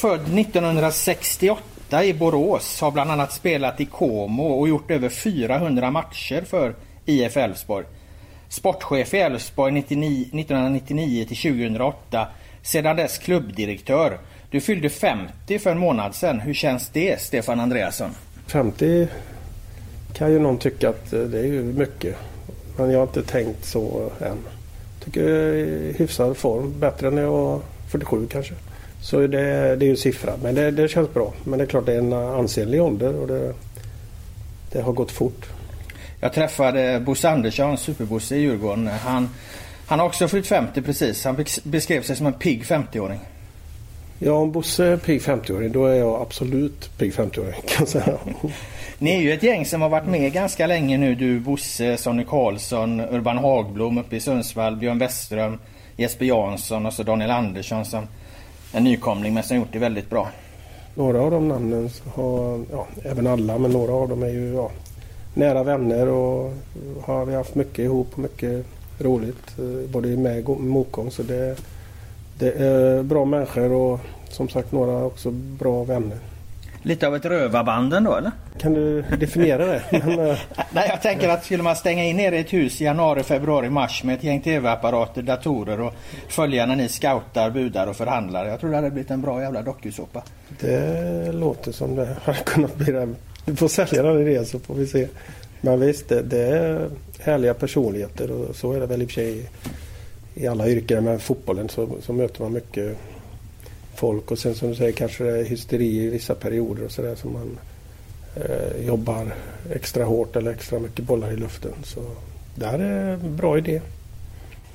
Född 1968 i Borås, har bland annat spelat i Como och gjort över 400 matcher för IF Elfsborg. Sportchef i Elfsborg 1999 till 2008. Sedan dess klubbdirektör. Du fyllde 50 för en månad sedan. Hur känns det, Stefan Andreasson? 50 kan ju någon tycka att eh, det är mycket. Men jag har inte tänkt så än. Tycker jag är hyfsad form. Bättre än när jag var 47 kanske. Så det, det är ju siffra. Men det, det, känns bra. Men det är klart det är en ansenlig ålder och det, det har gått fort. Jag träffade Bosse Andersson, superbosse i Djurgården. Han, han har också fyllt 50 precis. Han beskrev sig som en pigg 50-åring. Ja, om Bosse är pigg 50-åring då är jag absolut pigg 50-åring kan jag säga. Ni är ju ett gäng som har varit med ganska länge nu. Du, Bosse, Sonny Karlsson, Urban Hagblom uppe i Sundsvall, Björn Westström, Jesper Jansson och så Daniel Andersson som en nykomling men som gjort det väldigt bra. Några av de namnen har, ja, även alla, men några av dem är ju ja, nära vänner och har vi haft mycket ihop och mycket roligt. Eh, både med och motgång. Så det, det är bra människor och som sagt några också bra vänner. Lite av ett rövarband då eller? Kan du definiera det? Men, eh, Nej, jag tänker att skulle man stänga in er i ett hus i januari, februari, mars med ett gäng tv-apparater, datorer och följa när ni scoutar, budar och förhandlar. Jag tror det hade blivit en bra jävla dokusåpa. Det låter som det hade kunnat bli det. Vi får sälja den idén så får vi se. Men visst, det, det är härliga personligheter och så är det väl i och för sig i alla yrken. Men fotbollen så, så möter man mycket folk och sen som du säger kanske det är hysteri i vissa perioder och sådär som man eh, jobbar extra hårt eller extra mycket bollar i luften. Så det här är en bra idé.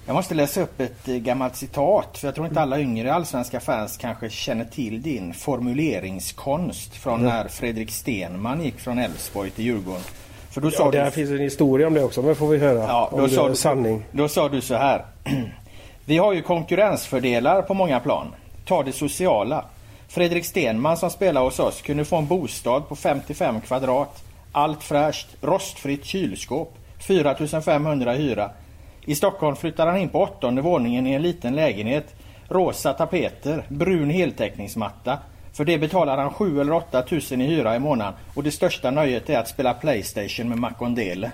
Jag måste läsa upp ett eh, gammalt citat för jag tror inte alla yngre allsvenska fans kanske känner till din formuleringskonst från mm. när Fredrik Stenman gick från Elfsborg till Djurgården. För då ja, det du... finns en historia om det också, men får vi höra. Ja, då, sa du, sanning. då sa du så här. Vi har ju konkurrensfördelar på många plan. Ta det sociala. Fredrik Stenman som spelar hos oss kunde få en bostad på 55 kvadrat. Allt fräscht, rostfritt kylskåp, 4500 hyra. I Stockholm flyttar han in på åttonde våningen i en liten lägenhet. Rosa tapeter, brun heltäckningsmatta. För det betalar han 7 eller 8 tusen i hyra i månaden. Och det största nöjet är att spela Playstation med Macondele.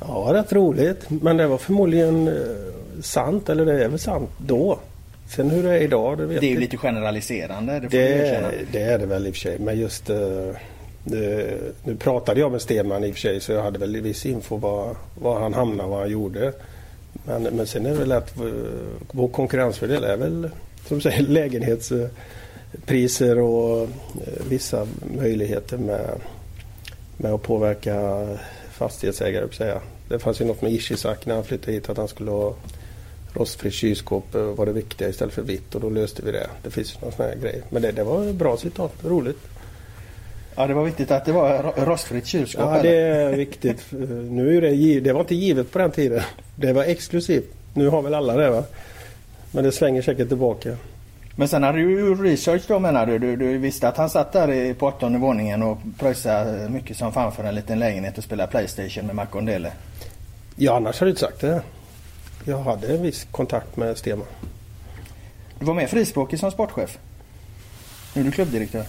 Ja, rätt roligt. Men det var förmodligen eh, sant, eller det är väl sant då. Sen hur det är idag, det vet Det är ju lite generaliserande, det det, det är det väl i och för sig. Men just uh, nu pratade jag med Stenman i och för sig så jag hade väl viss info var, var han hamnade och vad han gjorde. Men, men sen är det väl att uh, vår konkurrensfördel är väl som säger lägenhetspriser och uh, vissa möjligheter med, med att påverka fastighetsägare. Säga. Det fanns ju något med Ishizak när han flyttade hit att han skulle ha rostfritt kylskåp eh, var det viktiga istället för vitt och då löste vi det. Det finns någon sån här grej. Men det, det var bra citat, roligt. Ja det var viktigt att det var rostfritt kylskåp. Ja det är viktigt. Nu är det, det var inte givet på den tiden. Det var exklusivt. Nu har väl alla det va? Men det svänger säkert tillbaka. Men sen hade du research då menar du? du? Du visste att han satt där på åttonde våningen och pröjsade mycket som fan för en liten lägenhet och spelade Playstation med Macondele? Ja annars hade du inte sagt det jag hade en viss kontakt med Stenman. Du var med frispråkig som sportchef. Nu är du klubbdirektör.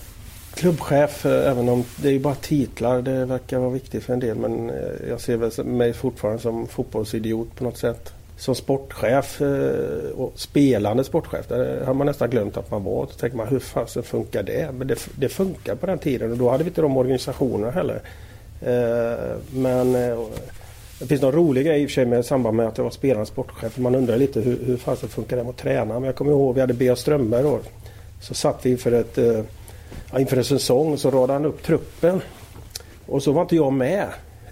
Klubbchef, eh, även om det är bara titlar. Det verkar vara viktigt för en del. Men eh, jag ser väl mig fortfarande som fotbollsidiot på något sätt. Som sportchef eh, och spelande sportchef. Där har man nästan glömt att man var. Då tänker man hur fasen funkar det? Men det, det funkar på den tiden och då hade vi inte de organisationerna heller. Men det finns någon rolig grej i och för sig med samband med att jag var spelande sportchef. Man undrar lite hur, hur fan det funkar det med att träna. Men jag kommer ihåg vi hade B.A. Strömberg då. Så satt vi inför, ett, eh, inför en säsong och så radade han upp truppen. Och så var inte jag med.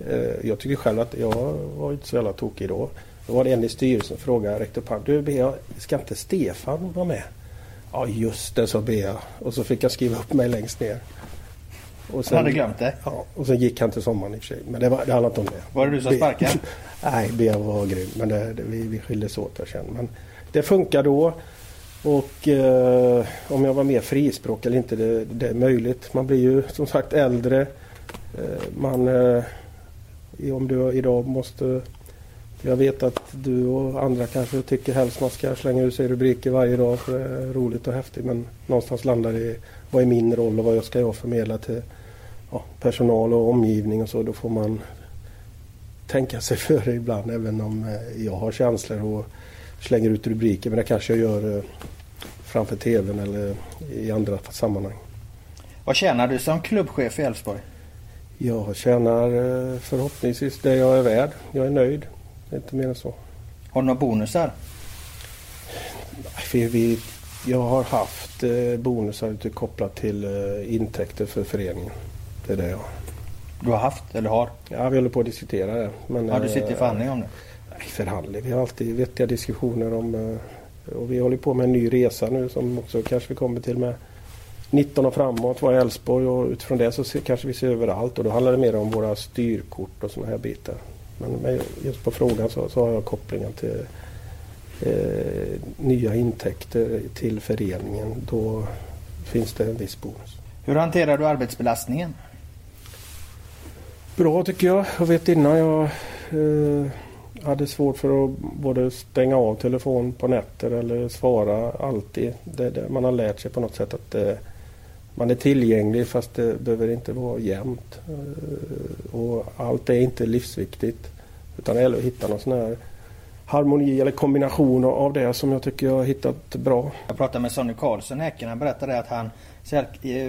Eh, jag tycker själv att jag var inte så jävla tokig då. Då var det en i styrelsen som frågade, räckte upp Du B.A. ska inte Stefan vara med? Ja just det sa B.A. Och så fick jag skriva upp mig längst ner. Och sen, han hade glömt det? Ja, och sen gick han till sommaren i och för sig. Men det, var, det handlade inte om det. Var det du som sparkade? Nej, Bea var grym. Men det, det, vi, vi skildes åt jag känner. Men det funkar då. Och eh, om jag var mer frispråk eller inte, det, det, är möjligt. Man blir ju som sagt äldre. Eh, man, eh, om du idag måste Jag vet att du och andra kanske tycker helst man ska slänga ut sig rubriker varje dag för det är roligt och häftigt. Men någonstans landar det i vad är min roll och vad ska jag förmedla till ja, personal och omgivning och så. Då får man tänka sig för ibland även om eh, jag har känslor och slänger ut rubriker. Men det kanske jag gör eh, framför tvn eller i andra sammanhang. Vad tjänar du som klubbchef i Elfsborg? Jag tjänar eh, förhoppningsvis det jag är värd. Jag är nöjd. Det är inte mer än så. Har du några bonusar? Vi, jag har haft bonusar kopplat till intäkter för föreningen. Det är det jag har. Du har haft eller har? Ja, vi håller på att diskutera det. Men, ja, du sitter i eh, förhandling om det? Nej, förhandling. Vi har alltid vettiga diskussioner om... Eh, och vi håller på med en ny resa nu som också kanske vi kommer till med 19 och framåt var i Älvsborg och utifrån det så kanske vi ser över allt och då handlar det mer om våra styrkort och sådana här bitar. Men just på frågan så, så har jag kopplingen till eh, nya intäkter till föreningen. Då finns det en viss bonus. Hur hanterar du arbetsbelastningen? Bra tycker jag. Jag vet innan jag eh, hade svårt för att både stänga av telefon på nätter eller svara alltid. Det, det, man har lärt sig på något sätt att eh, man är tillgänglig fast det behöver inte vara jämnt. Eh, och allt är inte livsviktigt. Utan det gäller att hitta någon sån här harmoni eller kombination av det som jag tycker jag har hittat bra. Jag pratade med Sonny Karlsson Häcken. Han berättade att han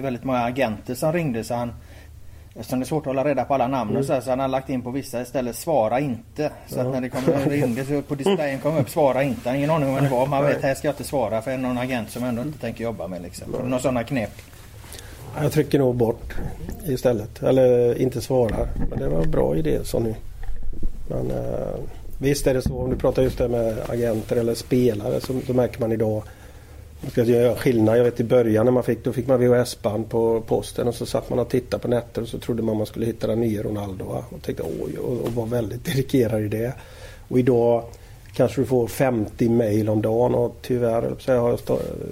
väldigt många agenter som ringde så han Eftersom det är svårt att hålla reda på alla namn mm. och så, här, så han har lagt in på vissa istället svara inte. Så att när det kommer ringde så på displayen kom upp svara inte. Ingen aning om vad det var. Man vet här ska jag inte svara för någon agent som ändå inte tänker jobba med liksom. Ja. Några sådana knep. Jag trycker nog bort istället. Eller inte svarar. Men det var en bra idé Sonny. Men uh, visst är det så. Om du pratar just det med agenter eller spelare så, så märker man idag man ska göra skillnad. Jag vet i början när man fick, då fick man VHS-band på posten och så satt man och tittade på nätter och så trodde man man skulle hitta den nya Ronaldo. Va? Och tänkte oj och, och var väldigt dedikerad i det. Och idag kanske du får 50 mail om dagen och tyvärr så jag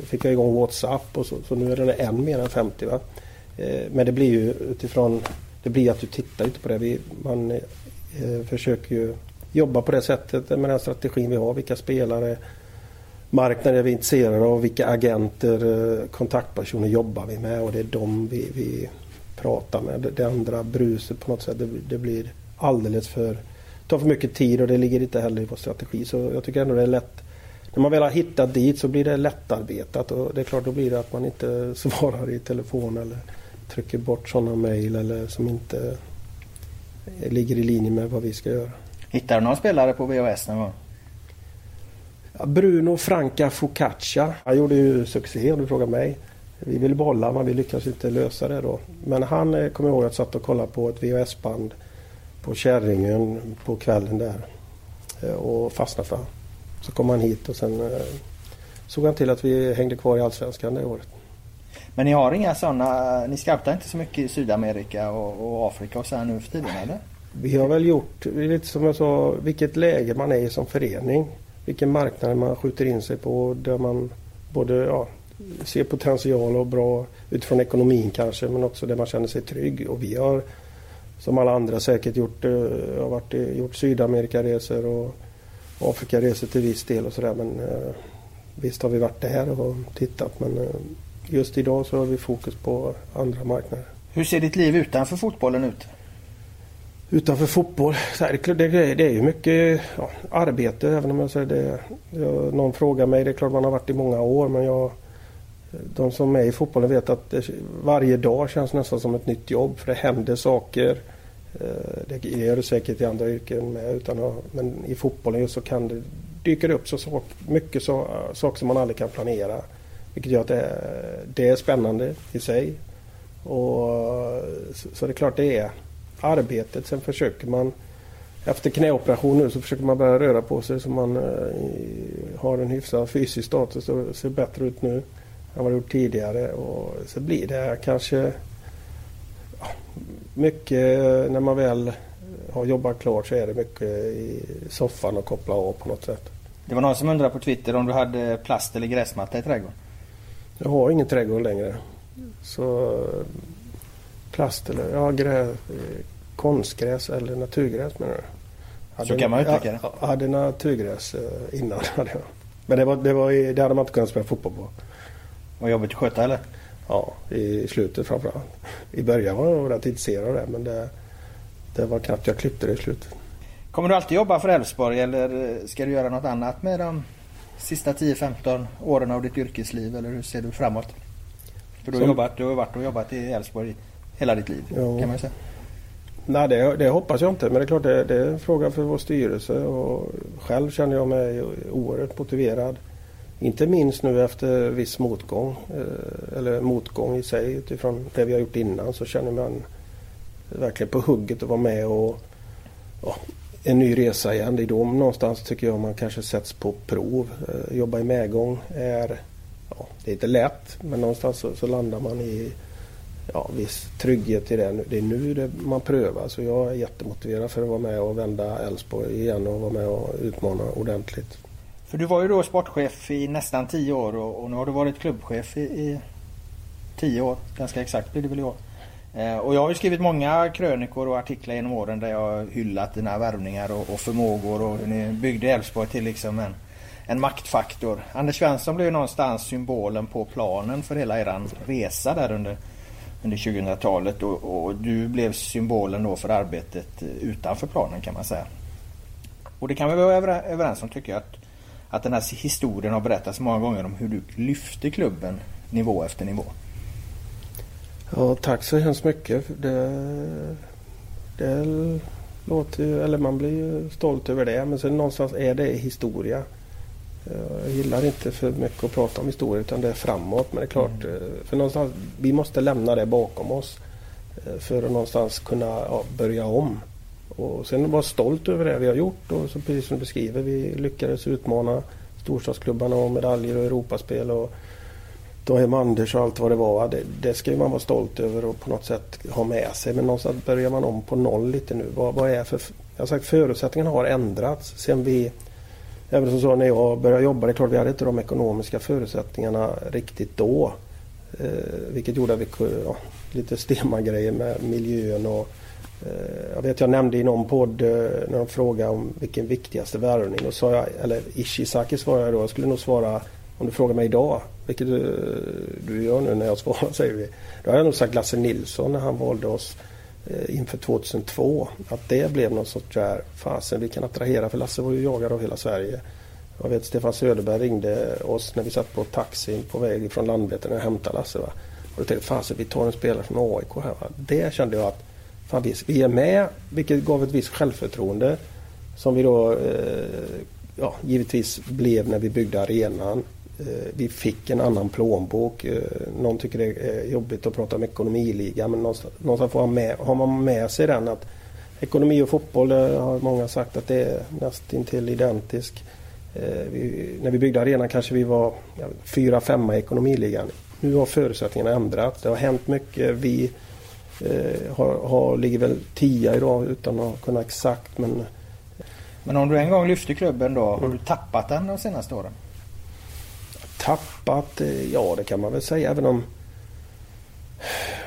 fick jag igång WhatsApp och så, så nu är det än mer än 50. Va? Eh, men det blir ju utifrån, det blir att du tittar inte på det. Vi, man eh, försöker ju jobba på det sättet med den strategin vi har. Vilka spelare marknader är vi intresserade av, vilka agenter, eh, kontaktpersoner jobbar vi med och det är de vi, vi pratar med. Det andra bruset på något sätt, det, det blir alldeles för tar för mycket tid och det ligger inte heller i vår strategi. Så jag tycker ändå det är lätt. När man väl har hittat dit så blir det lättarbetat och det är klart då blir det att man inte svarar i telefon eller trycker bort sådana mejl eller som inte eh, ligger i linje med vad vi ska göra. Hittar du någon spelare på VHS någon gång? Bruno Franca Focaccia. Han gjorde ju succé om du frågar mig. Vi ville behålla men vi lyckades inte lösa det då. Men han eh, kommer ihåg att jag satt och kollade på ett VHS-band på Kärringen på kvällen där. Eh, och fastnade för Så kom han hit och sen eh, såg han till att vi hängde kvar i Allsvenskan det året. Men ni har inga sådana, ni scoutar inte så mycket i Sydamerika och, och Afrika och så här nu för tiden eller? Vi har väl gjort, lite som jag sa, vilket läge man är i som förening vilken marknad man skjuter in sig på där man både ja, ser potential och bra utifrån ekonomin kanske men också där man känner sig trygg. Och vi har som alla andra säkert gjort, eh, har varit, eh, gjort Sydamerikaresor och Afrikaresor till viss del och sådär men eh, visst har vi varit där och tittat men just idag så har vi fokus på andra marknader. Hur ser ditt liv utanför fotbollen ut? Utanför fotboll. Det, det, det är ju mycket ja, arbete även om jag säger det. Jag, någon frågar mig, det är klart man har varit i många år men jag de som är i fotbollen vet att det, varje dag känns nästan som ett nytt jobb för det händer saker. Eh, det gör det säkert i andra yrken med utan att, men i fotbollen just så kan det dyka upp så sak, mycket så, saker som man aldrig kan planera. Vilket gör att det, det är spännande i sig. Och, så, så det är klart det är arbetet. Sen försöker man efter knäoperation nu så försöker man börja röra på sig så man eh, har en hyfsad fysisk status och ser bättre ut nu än vad det gjort tidigare. Och så blir det kanske mycket när man väl har jobbat klart så är det mycket i soffan och koppla av på något sätt. Det var någon som undrade på Twitter om du hade plast eller gräsmatta i trädgården? Jag har ingen trädgård längre. Så plast eller ja, grä, konstgräs eller naturgräs menar du? Så kan man uttrycka det. Jag hade naturgräs eh, innan. Men det, var, det, var, det hade man inte kunnat spela fotboll på. Var jobbigt att sköta eller? Ja, i slutet framförallt. I början var jag rätt intresserad av det men det, det var knappt jag klippte det i slutet. Kommer du alltid jobba för Elfsborg eller ska du göra något annat med de sista 10-15 åren av ditt yrkesliv eller hur ser du framåt? För du har, Som... jobbat, du har varit och jobbat i Elfsborg hela ditt liv jo. kan man säga. Nej det, det, hoppas jag inte men det är klart det, det, är en fråga för vår styrelse och själv känner jag mig oerhört motiverad. Inte minst nu efter viss motgång eh, eller motgång i sig utifrån det vi har gjort innan så känner man verkligen på hugget att vara med och ja, en ny resa igen. Det är då någonstans tycker jag man kanske sätts på prov. Eh, jobba i medgång är, ja, det är inte lätt men någonstans så, så landar man i ja, viss trygghet i det. Det är nu det man prövar så jag är jättemotiverad för att vara med och vända Elfsborg igen och vara med och utmana ordentligt. För du var ju då sportchef i nästan tio år och, och nu har du varit klubbchef i, i tio år. Ganska exakt blir det väl i år. Eh, och jag har ju skrivit många krönikor och artiklar genom åren där jag har hyllat dina värvningar och, och förmågor och hur ni byggde Elfsborg till liksom en, en maktfaktor. Anders Svensson blev ju någonstans symbolen på planen för hela eran resa där under, under 2000-talet och, och, du blev symbolen då för arbetet eh, utanför planen kan man säga. Och det kan vi vara överens om tycker jag att, att den här historien har berättats många gånger om hur du lyfte klubben nivå efter nivå. Ja, tack så hemskt mycket. Det, det låter ju, eller man blir ju stolt över det. Men sen någonstans är det historia. Jag gillar inte för mycket att prata om historia utan det är framåt. Men det är klart, mm. Eh, för någonstans, vi måste lämna det bakom oss. Eh, för att någonstans kunna ja, börja om. Och sen vara stolt över det vi har gjort. Och så precis som du beskriver, vi lyckades utmana storstadsklubbarna och medaljer och Europaspel. Och, då är Anders och allt vad det var. Det, det ska man vara stolt över och på något sätt ha med sig. Men någonstans börjar man om på noll lite nu. Vad, vad är för... Jag har sagt förutsättningarna har ändrats sen vi... Även som så när jag började jobba, det är klart vi hade inte de ekonomiska förutsättningarna riktigt då. Eh, vilket gjorde att vi kunde, ja, lite stema grejer med miljön och eh, jag vet jag nämnde i någon podd eh, när de frågade om vilken viktigaste värvning. Då sa jag, eller Ishizaki svarade jag då, jag skulle nog svara om du frågar mig idag, vilket du, du gör nu när jag svarar, säger vi. Då har jag nog sagt Lasse Nilsson när han valde oss eh, Eh, inför 2002. Att det blev någon sorts där, fasen vi kan attrahera, för Lasse var ju jagad av hela Sverige. Jag vet Stefan Söderberg ringde oss när vi satt på taxin på väg från Landvetter när jag hämtade Lasse. Va? Och då tänkte fasen vi tar en spelare från AIK här. Va? Det kände jag att fan, vi, vi är med, vilket gav ett visst självförtroende. Som vi då eh, ja, givetvis blev när vi byggde arenan. Eh, vi fick en annan plånbok. Eh, någon tycker det är jobbigt att prata om ekonomiliga men någonstans får man med, har man med sig den att ekonomi och fotboll har många sagt att det är nästintill identiskt. Eh, vi, när vi byggde arenan kanske vi var ja, fyra, femma i ekonomiligan. Nu har förutsättningarna ändrats. Det har hänt mycket. Vi eh, har, har, ligger väl tia idag utan att kunna exakt men... Men om du en gång lyfte klubben då, har du tappat den de senaste åren? Tappat, eh, ja det kan man väl säga även om...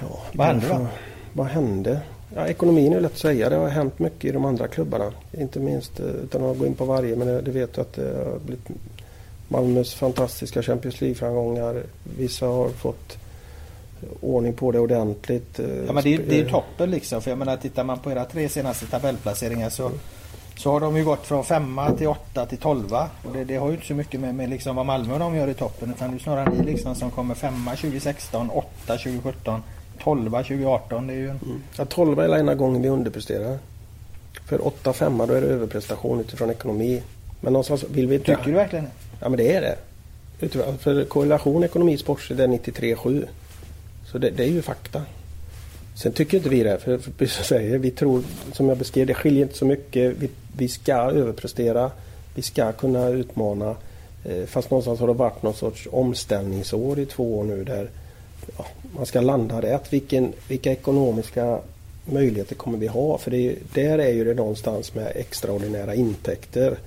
Ja, vad hände då? Vad hände? Ja, ekonomin är lätt att säga. Det har hänt mycket i de andra klubbarna. Inte minst eh, utan att gå in på varje men det vet du att det har blivit Malmös fantastiska Champions League-framgångar. Vissa har fått ordning på det ordentligt. Eh, ja men det, är, det är toppen liksom. För jag menar tittar man på era tre senaste tabellplaceringar så mm så har de ju gått från femma till åtta till tolva. Och det, det har ju inte så mycket med, med liksom vad Malmö de gör i toppen. Utan det är snarare ni liksom som kommer femma 2016, åtta 2017, tolva 2018. Det är ju en... mm. ja, tolva är ena gången vi underpresterar. För åtta, femma då är det överprestation utifrån ekonomi. Men någonstans vill vi inte... Tycker du verkligen det? Ja men det är det. För korrelation ekonomi sportsligt är 93-7. Så det, det är ju fakta. Sen tycker inte vi det, för, för som säger, vi tror, som jag beskrev, det skiljer inte så mycket. Vi, vi ska överprestera, vi ska kunna utmana. Eh, fast någonstans har det varit någon sorts omställningsår i två år nu där ja, man ska landa rätt. Vilken, vilka ekonomiska möjligheter kommer vi ha? För det, där är ju det någonstans med extraordinära intäkter.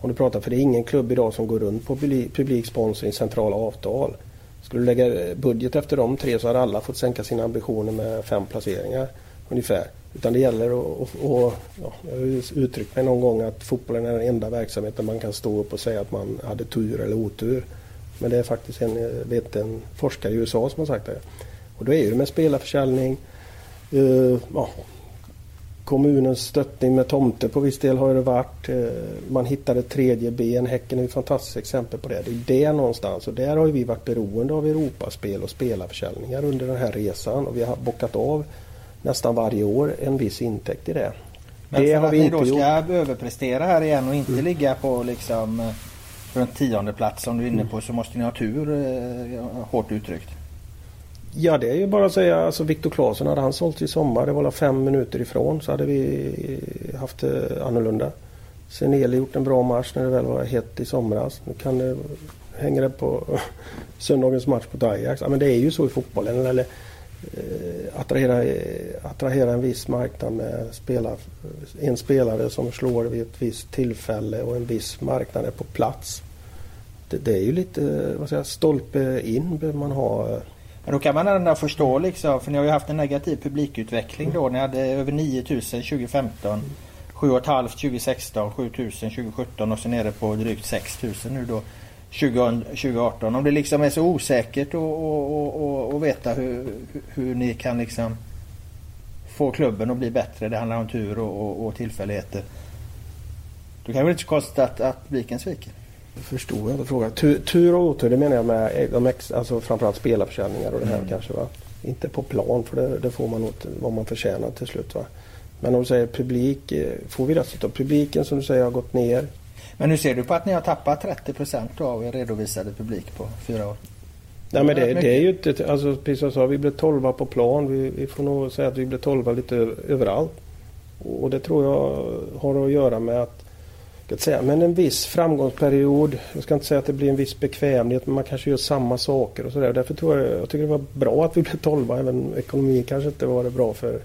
Om du pratar, för det är ingen klubb idag som går runt på publiksponsring, centrala avtal. Skulle du lägga eh, budget efter de tre så hade alla fått sänka sina ambitioner med fem placeringar ungefär. Utan det gäller att, och, ja, jag har uttryckt mig någon gång att fotbollen är den enda verksamheten man kan stå upp och säga att man hade tur eller otur. Men det är faktiskt en, eh, vet, en forskare i USA som har sagt det. Och då är det med spelarförsäljning, eh, ja, kommunens stöttning med tomter på viss del har det varit. Eh, man hittade ett tredje ben. Häcken är ett fantastiskt exempel på det. Det är det någonstans och där har vi varit beroende av Europaspel och spelarförsäljningar under den här resan och vi har bockat av nästan varje år en viss intäkt i det. Men det för har att vi ni då ska gjort. överprestera här igen och inte mm. ligga på liksom eh, runt tionde plats som du är inne mm. på så måste ni ha tur eh, hårt uttryckt. Ja det är ju bara att säga alltså Viktor Claesson hade han sålt i sommar det var fem minuter ifrån så hade vi haft det annorlunda. Sen Eli gjort en bra match när det väl var hett i somras. Nu kan det, hänger det på söndagens match på Ajax. Ja, men det är ju så i fotbollen. Eller, Eh, Eh, attrahera, eh, attrahera en viss marknad med spela, eh, en spelare som slår vid ett visst tillfälle och en viss marknad är på plats. Det, det är ju lite vad säger, stolpe in behöver man ha. Men då kan man ändå förstå liksom, för ni har ju haft en negativ publikutveckling då. Ni hade över 9000 2015, 7,5 2016, 7000 2017 och så nere på drygt 6000 nu då. 2018. Om det liksom är så osäkert att veta hur, hur ni kan liksom få klubben att bli bättre. Det handlar om tur och, och, och tillfälligheter. Då kan det väl inte så konstigt att, att publiken sviker. Jag förstår inte frågan. Tur, tur och otur det menar jag med de ex, alltså framförallt spelarförsäljningar och det här mm. kanske. Va? Inte på plan för det, det får man nog vad man förtjänar till slut. Va? Men om du säger publik, eh, får vi resultat? Publiken som du säger har gått ner. Men nu ser du på att ni har tappat 30 procent av er redovisade publik på fyra år. Nej men det, det är ju inte, alltså precis som jag sa, vi blev tolva på plan. Vi, vi, får nog säga att vi blev tolva lite överallt. Och det tror jag har att göra med att, jag säga, men en viss framgångsperiod. Jag ska inte säga att det blir en viss bekvämlighet men man kanske gör samma saker och sådär. Därför tror jag, jag tycker det var bra att vi blev tolva även ekonomin kanske inte var det bra för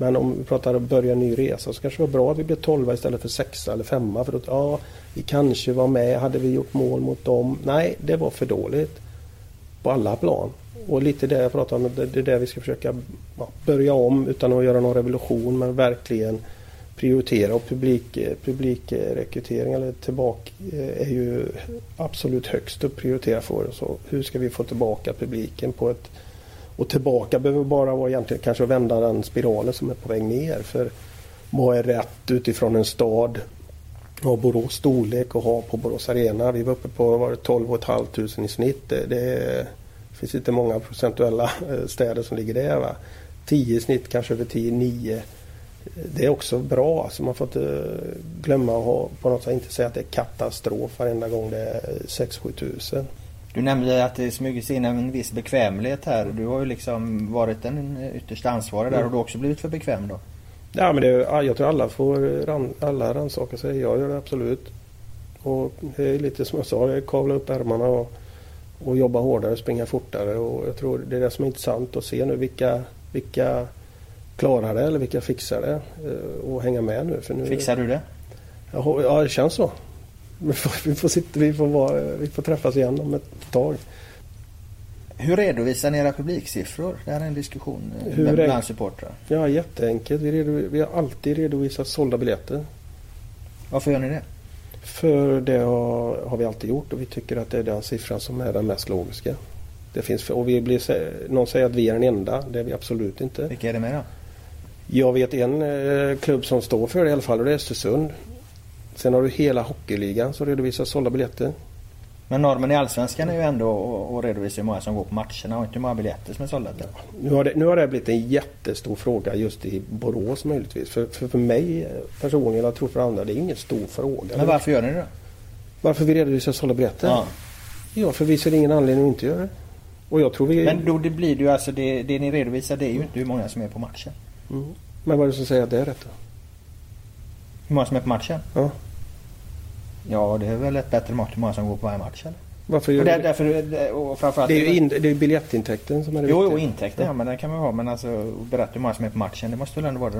men om vi pratar om att börja en ny resa så kanske det var bra att vi blev tolva istället för sexa eller femma. För att, ja, vi kanske var med. Hade vi gjort mål mot dem? Nej, det var för dåligt. På alla plan. Och lite det jag pratar om. Det är det vi ska försöka börja om utan att göra någon revolution. Men verkligen prioritera. Och publik, eh, publikrekrytering eller tillbaka eh, är ju absolut högst att prioritera för oss. Hur ska vi få tillbaka publiken på ett och tillbaka behöver bara vara egentligen kanske att vända den spiralen som är på väg ner. För vad är rätt utifrån en stad ha Borås storlek och ha på Borås Arena. Vi var uppe på var 12 500 i snitt. Det, det finns inte många procentuella eh, städer som ligger där. Va? 10 i snitt, kanske över 10, 9. Det är också bra. Alltså man får inte glömma att ha, på något sätt inte säga att det är katastrof varenda gång det är 6-7 tusen. Du nämnde att det smyger sig in en viss bekvämlighet här. Du har ju liksom varit den yttersta ansvarig där. Mm. Har du också blivit för bekväm då? Ja men det, jag tror alla får alla rannsaka sig. Jag gör det absolut. Och det är lite som jag sa, kavla upp ärmarna och, och jobba hårdare, springa fortare. Och jag tror det är det som är intressant att se nu vilka, vilka klarar det eller vilka fixar det. Eh, och hänga med nu. För nu fixar du det? Ja, det känns så. Vi får, vi får, sitta, vi får, vara, vi får träffas igen om ett tag. Hur redovisar ni era publiksiffror? Det här är en diskussion eh, Hur bland supportrar. Ja, jätteenkelt. Vi, vi har alltid redovisat sålda biljetter. Varför gör ni det? För det har, har, vi alltid gjort och vi tycker att det är den siffran som är den mest logiska. Det finns, och vi blir, någon säger att vi är den enda. Det är vi absolut inte. Vilka är det med då? Jag vet en eh, klubb som står för det i alla fall och det är Östersund. Sen har du hela hockeyligan som redovisar sålda biljetter. Men normen i Allsvenskan är ju ändå att redovisa hur många som går på matcherna och inte hur många biljetter som är sålda. Ja, nu, har det, nu har det blivit en jättestor fråga just i Borås möjligtvis. För, för, för mig personligen, jag tror för andra, det är ingen stor fråga. Men varför gör ni det då? Varför vi redovisar sålda biljetter? Ja. ja, för vi ser ingen anledning att inte göra det. Och jag tror vi... Men då det blir det ju alltså, det, det ni redovisar det är ju inte hur många som är på matchen. Mm. Men vad är det som säger att det är rätt då? Hur många som är på matchen? Ja. Ja, det är väl ett bättre mått hur många som går på varje match eller? Varför gör Och det? därför, och framförallt, Det är ju in, det är biljettintäkten som är det Jo, viktiga. jo, intäkter ja, men den kan man ha. Men alltså berätta hur många som är på matchen. Det måste väl ändå vara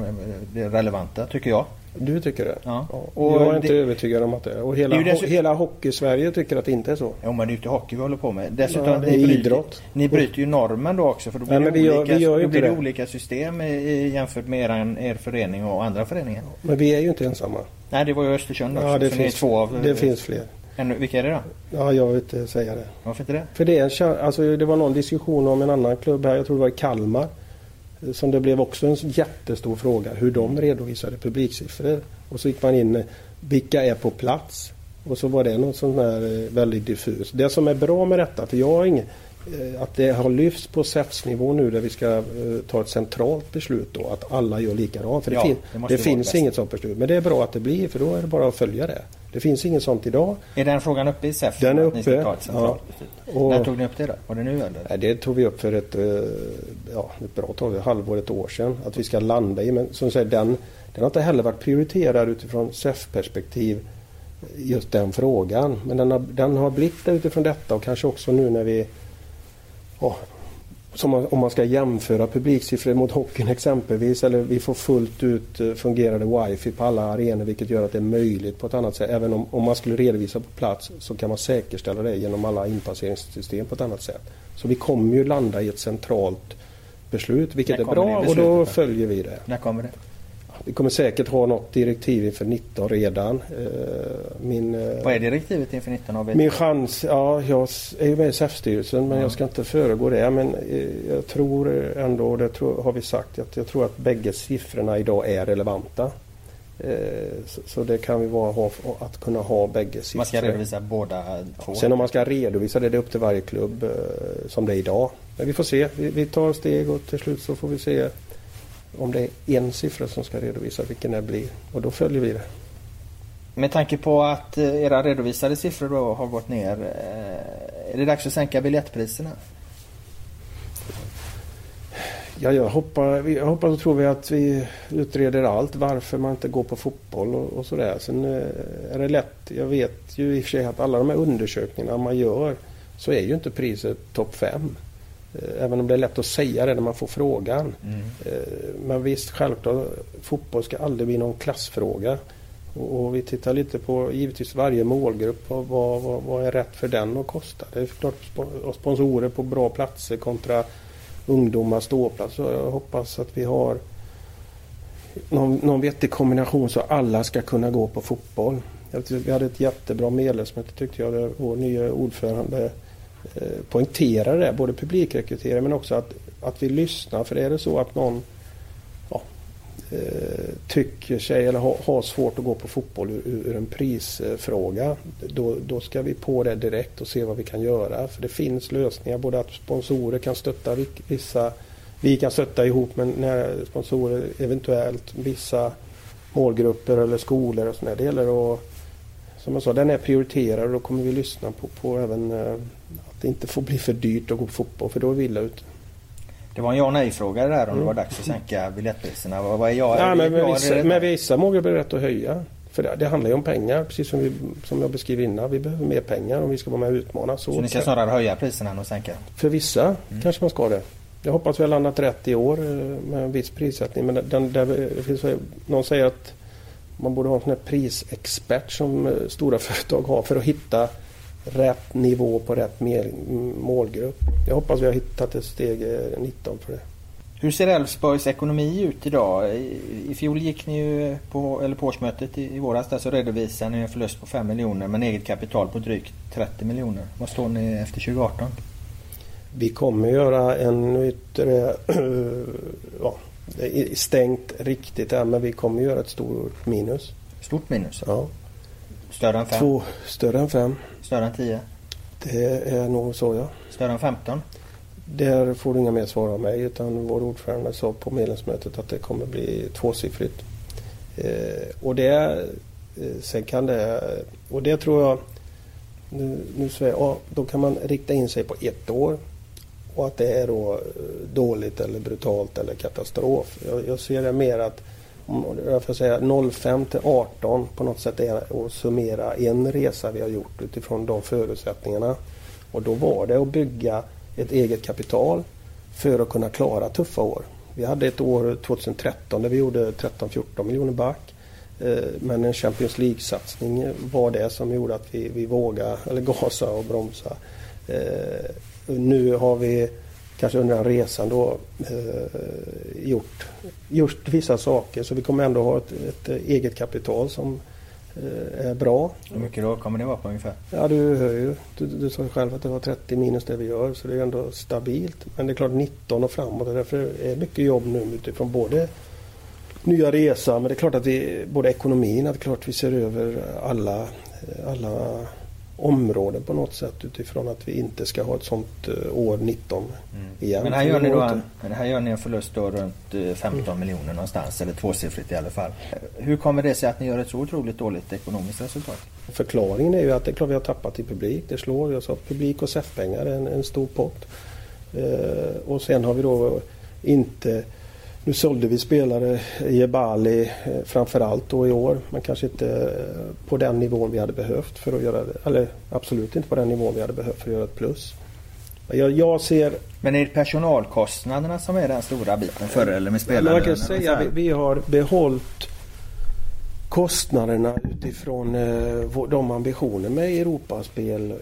det, relevanta, tycker jag. Du tycker det? Ja. Och Och jag är inte det- övertygad om att det är. Och hela, Det är dessutom- hela hockey-Sverige tycker att det inte är så. Jo, men det är ju inte hockey vi håller på med. Dessutom, Ja, det är ni, bryter, idrott. ni bryter ju normen då också. För då blir Nej, det gör- olika, vi gör ju då inte blir det det. olika system i, jämfört med er, er förening och andra föreningar. Men vi är ju inte ensamma. Nej, det var ju Östersund också. Ja, det finns, två av... det finns fler. En, vilka är det då? Ja, jag vill inte säga det. Varför inte det? För det, är en, alltså, det var någon diskussion om en annan klubb här, jag tror det var i Kalmar. Som det blev också en jättestor fråga hur de redovisade publiksiffror. Och så gick man in, vilka är på plats? Och så var det något sånt där eh, väldigt diffus. Det som är bra med detta, för jag har inget eh, att det har lyfts på SEFS-nivå nu där vi ska eh, ta ett centralt beslut då att alla gör likadant. För det, Ja, fin- det det finns bäst. inget sånt beslut. Men det är bra att det blir för då är det bara att följa det. Det finns inget sånt idag. Är den frågan uppe i SEF? Den är uppe, ja. Och- När tog ni upp det då? Var det nu eller? Nej, det tog vi upp för ett, eh, ja, ett bra tag, ett halvår, ett år sedan. Att vi ska landa i. Men som sagt, den, den har inte heller varit prioriterad utifrån SEF-perspektiv. Just den frågan. Men den har, den har blivit det utifrån detta och kanske också nu när vi ja, man- om man ska jämföra publiksiffror mot hockeyn exempelvis. Eller vi får fullt ut eh, fungerande wifi på alla arenor vilket gör att det är möjligt på ett annat sätt. Även om, om man skulle redovisa på plats så kan man säkerställa det genom alla inpasseringssystem på ett annat sätt. Så vi kommer ju landa i ett centralt beslut vilket är bra och då? följer vi det. När kommer det? Vi kommer säkert ha något direktiv inför 19 redan. Eh, Min, eh, Vad är direktivet inför 19 av min chans, ja jag är ju med i SEF-styrelsen men Ja. jag ska inte föregå det. Men eh, jag tror ändå, det tror, har vi sagt, att jag tror att bägge siffrorna idag är relevanta. Så, det kan vi vara ha, att kunna ha bägge siffror. Man ska redovisa båda två. Sen om man ska redovisa det, det är upp till varje klubb som det är idag. Men vi får se. Vi tar steg och till slut så får vi se om det är en siffra som ska redovisas, vilken det blir. Och då följer vi det. Med tanke på att eh, era redovisade siffror då har gått ner, eh, är det dags att sänka biljettpriserna? Ja, jag, hoppas, jag hoppas och tror vi att vi utreder allt. Varför man inte går på fotboll och, och sådär. Sen eh, är det lätt. Jag vet ju i och för sig att alla de här undersökningarna man gör så är ju inte priset topp 5. Även om det är lätt att säga det när man får frågan. Eh, Men visst, självklart, fotboll ska aldrig bli någon klassfråga. Och och vi tittar lite på givetvis varje målgrupp och vad, vad, vad är rätt för den att kosta. Det är klart spo- sponsorer på bra platser kontra ungdomar ståplats. Så jag hoppas att vi har någon, någon vettig kombination så alla ska kunna gå på fotboll. Vi hade ett jättebra medlemsmöte tyckte jag. Vår nya ordförande Eh, poängtera det. Både publikrekrytering men också att, att vi lyssnar. För är det så att någon ja, eh, tycker sig eller har, har svårt att gå på fotboll ur, ur en prisfråga. Då, då ska vi på det direkt och se vad vi kan göra. För det finns lösningar. Både att sponsorer kan stötta vissa vi kan stötta ihop med när sponsorer eventuellt vissa målgrupper eller skolor och sådär. Det gäller att, som jag sa, den är prioriterad och då kommer vi lyssna på, på även eh, det inte får bli för dyrt att gå på fotboll för då är vi illa ute. Det var en ja och nej-fråga där om Mm. det var dags att sänka biljettpriserna. Vad, vad är jag? Ja, är men med vissa, det- med vissa målgrupper är rätt att höja. För det, det handlar ju om pengar, precis som, vi, som jag beskrev innan. Vi behöver mer pengar om vi ska vara med och utmana. Så, Så ni ska snarare höja priserna än att sänka? För vissa kanske man ska det. Jag hoppas vi har landat rätt i år eh, med en viss prissättning. Men den, där, det finns, någon säger att man borde ha en sån här prisexpert som eh, stora företag har för att hitta rätt nivå på rätt målgrupp. Jag hoppas vi har hittat ett steg eh, 19 för det. Hur ser Elfsborgs ekonomi ut idag? I, I fjol gick ni ju på, eller på årsmötet i, i våras där så redovisade ni en förlust på 5 miljoner men eget kapital på drygt 30 miljoner. Vad står ni efter 2018? Vi kommer göra en yttre, ja, det är stängt riktigt än men vi kommer göra ett stort minus. Stort minus? Ja. Större än 5? Två större än fem. Större än 10? Det är nog så ja. Större än 15? Där får du inga mer svar av mig utan vår ordförande sa på medlemsmötet att det kommer bli tvåsiffrigt. Eh, och det, eh, sen kan det, och det tror jag, nu, nu säger jag, ja, då kan man rikta in sig på ett år och att det är då eh, dåligt eller brutalt eller katastrof. Jag, jag ser det mer att jag får säga 05 till 18 på något sätt är att summera en resa vi har gjort utifrån de förutsättningarna. Och då var det att bygga ett eget kapital för att kunna klara tuffa år. Vi hade ett år 2013 där vi gjorde 13-14 miljoner back. Eh, men en Champions League-satsning var det som gjorde att vi, vi vågade eller gasa och bromsa. Eh, nu har vi kanske under den resan då eh, gjort, gjort vissa saker så vi kommer ändå ha ett, ett eget kapital som eh, är bra. Hur mycket då kommer det vara på ungefär? Ja du hör ju. Du, du sa själv att det var 30 minus det vi gör så det är ändå stabilt. Men det är klart 19 och framåt och därför är det mycket jobb nu utifrån både nya resa men det är klart att vi, både ekonomin, att det är klart vi ser över alla, alla områden på något sätt utifrån att vi inte ska ha ett sånt uh, år 19 mm. igen. Men här gör, ni då en, men här gör ni en förlust då runt 15 mm. miljoner någonstans eller tvåsiffrigt i alla fall. Hur kommer det sig att ni gör ett så otroligt dåligt ekonomiskt resultat? Förklaringen är ju att det är klart vi har tappat i publik. Det slår. Jag sa publik och SEF-pengar är en, en stor pott. Uh, och sen har vi då inte nu sålde vi spelare, Jebali eh, framförallt då i år men kanske inte eh, på den nivån vi hade behövt för att göra det. Eller absolut inte på den nivån vi hade behövt för att göra ett plus. Jag, jag ser... Men är det personalkostnaderna som är den stora biten för eller med spelarna? Man kan säga vi, vi har behållit kostnaderna utifrån eh, de ambitioner med Europaspel eh,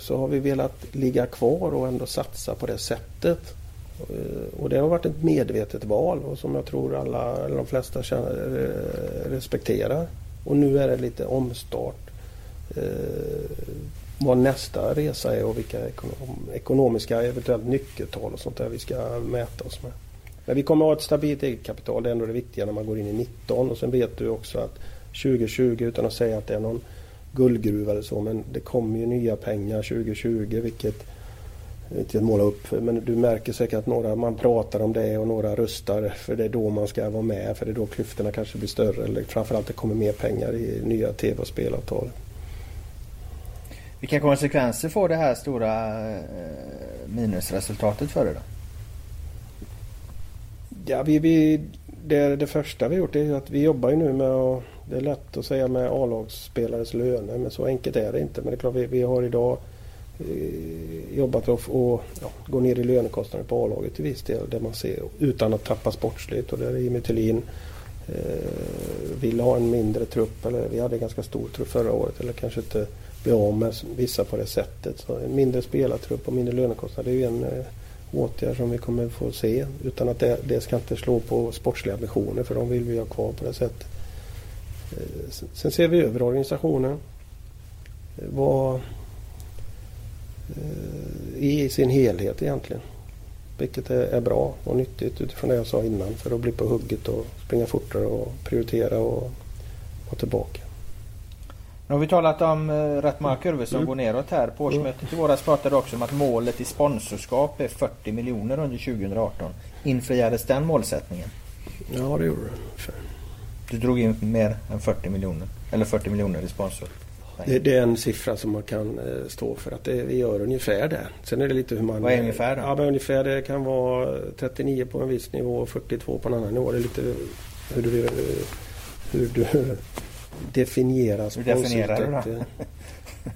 så har vi velat ligga kvar och ändå satsa på det sättet. Eh, och det har varit ett medvetet val och som jag tror alla, eller de flesta känner, eh, respekterar. Och nu är det lite omstart. Eh, vad nästa resa är och vilka ekonom, ekonomiska eventuellt nyckeltal och sånt där vi ska mäta oss med. Men vi kommer att ha ett stabilt eget kapital. Det är ändå det viktiga när man går in i 19. Och sen vet du också att 2020 utan att säga att det är någon guldgruva eller så men det kommer ju nya pengar 2020 vilket inte måla upp men du märker säkert att några, man pratar om det och några röstar för det är då man ska vara med för det är då klyftorna kanske blir större eller framförallt det kommer mer pengar i nya tv och spelavtal. Vilka konsekvenser får det här stora eh, minusresultatet för er då? Ja, vi, vi, det, det första vi gjort är att vi jobbar ju nu med att, det är lätt att säga med A-lagsspelares löner men så enkelt är det inte. Men det är klart vi, vi har idag Eh, jobbat och, och ja, gå ner i lönekostnader på A-laget till viss del där man ser, utan att tappa sportsligt. Och där Jimmy Thulin eh, vill ha en mindre trupp, eller vi hade en ganska stor trupp förra året, eller kanske inte bli av med vissa på det sättet. Så en mindre spelartrupp och mindre lönekostnader är ju en eh, åtgärd som vi kommer få se utan att det, det ska inte slå på sportsliga ambitioner för de vill vi ha kvar på det sättet. Eh, sen ser vi över organisationen. Eh, vad i sin helhet egentligen. Vilket är, bra och nyttigt utifrån det jag sa innan för att bli på hugget och springa fortare och prioritera och vara tillbaka. Nu har vi talat om eh, rätt många kurvor som mm. går neråt här. På årsmötet i våras pratade också om att målet i sponsorskap är 40 miljoner under 2018. Infriades den målsättningen? Ja det gjorde det. Du drog in mer än 40 miljoner. Eller 40 miljoner i sponsor. Det, det, är en siffra som man kan eh, stå för att det, vi gör ungefär det. Sen är det lite hur man... Vad är ungefär då? Ja, men ungefär det kan vara 39 på en viss nivå och 42 på en annan nivå. Det är lite hur du, hur du definierar. Hur definierar du då?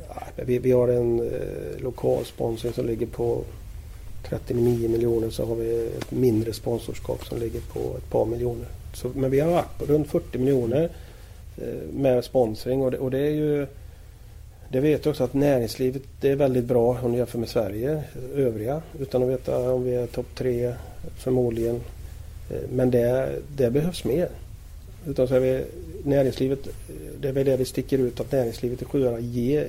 ja, vi, vi har en eh, lokal sponsring som ligger på 39 miljoner så har vi ett mindre sponsorskap som ligger på ett par miljoner. Så, men vi har varit på runt 40 miljoner eh, med sponsring och det, och det är ju det vet jag också att näringslivet det är väldigt bra om du jämför med Sverige, övriga. Utan att veta om vi är topp tre förmodligen. Eh, men det, det behövs mer. Utan så är vi, näringslivet, det är väl det vi sticker ut att näringslivet i Sjuhärad ger,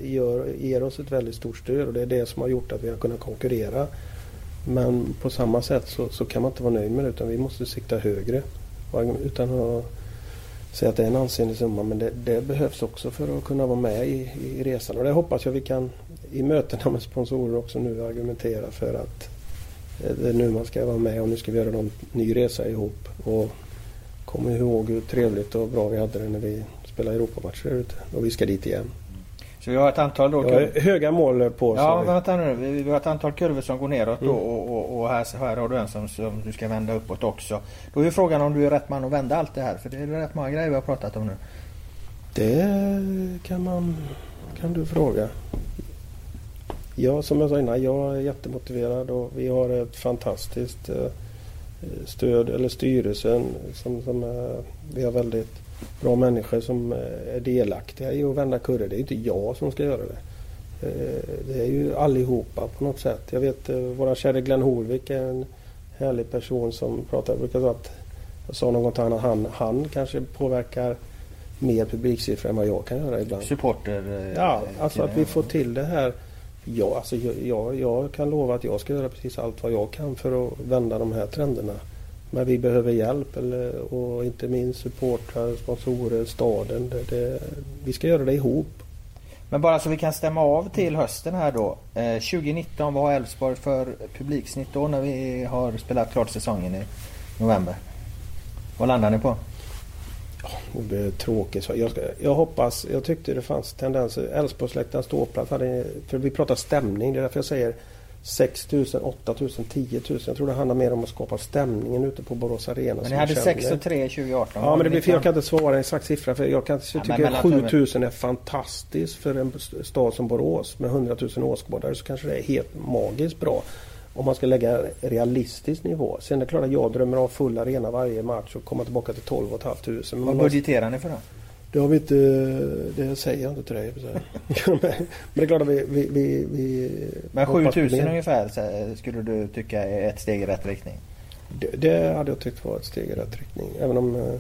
ger oss ett väldigt stort stöd och det är det som har gjort att vi har kunnat konkurrera. Men på samma sätt så, så kan man inte vara nöjd med det utan vi måste sikta högre. Utan att säga att det är en ansenlig summa men det, det, behövs också för att kunna vara med i, i resan. Och det hoppas jag vi kan i mötena med sponsorer också nu argumentera för att eh, det är nu man ska vara med och nu ska vi göra en ny resa ihop. Och kom ihåg hur trevligt och bra vi hade det när vi spelade Europamatcher ute. Och vi ska dit igen. Så vi har ett antal då... Ja, höga mål på. Ja, vänta nu. Vi, har ett antal kurvor som går neråt mm. och, och, och, här, här har du en som, som du ska vända uppåt också. Då är frågan om du är rätt man att vända allt det här. För det är rätt många grejer vi har pratat om nu. Det kan man... Kan du fråga. Ja, som jag sa innan, jag är jättemotiverad och vi har ett fantastiskt eh, stöd, eller styrelsen, som, som är, vi har väldigt bra människor som är delaktiga i att vända kurror. Det är inte jag som ska göra det. Det är ju allihopa på något sätt. Jag vet våra kära Glenn Horvik är en härlig person som pratar. Jag brukar säga att jag sa någon gång att han, han kanske påverkar mer publiksiffror än vad jag kan göra ibland. Supporter? Eh, ja, alltså att vi får till det här. Ja, alltså jag, jag kan lova att jag ska göra precis allt vad jag kan för att vända de här trenderna. Men vi behöver hjälp eller, och inte minst supportrar, sponsorer, staden. Det, det, vi ska göra det ihop. Men bara så vi kan stämma av till hösten här då. Eh, 2019, vad har Elfsborg för publiksnitt då när vi har spelat klart säsongen i november? Vad landar ni på? Det blir tråkigt. Jag, ska, jag hoppas, jag tyckte det fanns tendenser. Älvsborgsläktarens ståplats hade, för vi pratar stämning, det är därför jag säger 6 000, 8 000, 10 000. Jag tror det handlar mer om att skapa stämningen ute på Borås Arena. Men ni hade 6 och 3 2018? Ja men det blir. Jag kan inte svara en exakt siffra. För jag kan jag tycker att 7 000 är fantastiskt för en stad som Borås med 100 000 åskådare. Så kanske det är helt magiskt bra. Om man ska lägga realistisk nivå. Sen är det klart att jag drömmer om full arena varje match och komma tillbaka till 12 500. Men Vad budgeterar ni för då? Det har vi inte, det säger jag inte till dig. men det är klart att vi... vi, vi, vi men 7000 ungefär skulle du tycka är ett steg i rätt riktning? Det, det, hade jag tyckt var ett steg i rätt riktning. Även om eh,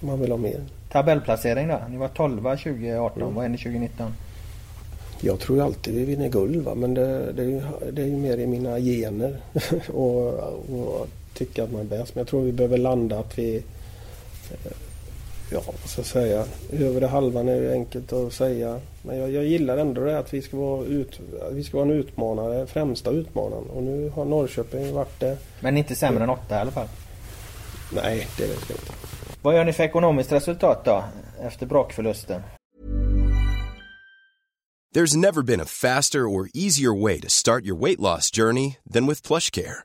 man vill ha mer. Tabellplacering då? Ni var 12 2018. Mm. Vad är ni 2019? Jag tror ju alltid vi vinner guld va? men det, det, är ju, det är ju mer i mina gener och, och tycka att man är bäst. Men jag tror vi behöver landa att vi eh, Ja, vad ska jag säga? Övre halvan är ju enkelt att säga. Men jag, jag gillar ändå det att vi ska, vara ut, vi ska vara en utmanare, främsta utmanaren. Och nu har Norrköping varit det. Men inte sämre än åtta i alla fall? Nej, det vet jag inte. Vad gör ni för ekonomiskt resultat då? Efter brakförlusten? There's never been a faster or easier way to start your weight loss journey than with plush care.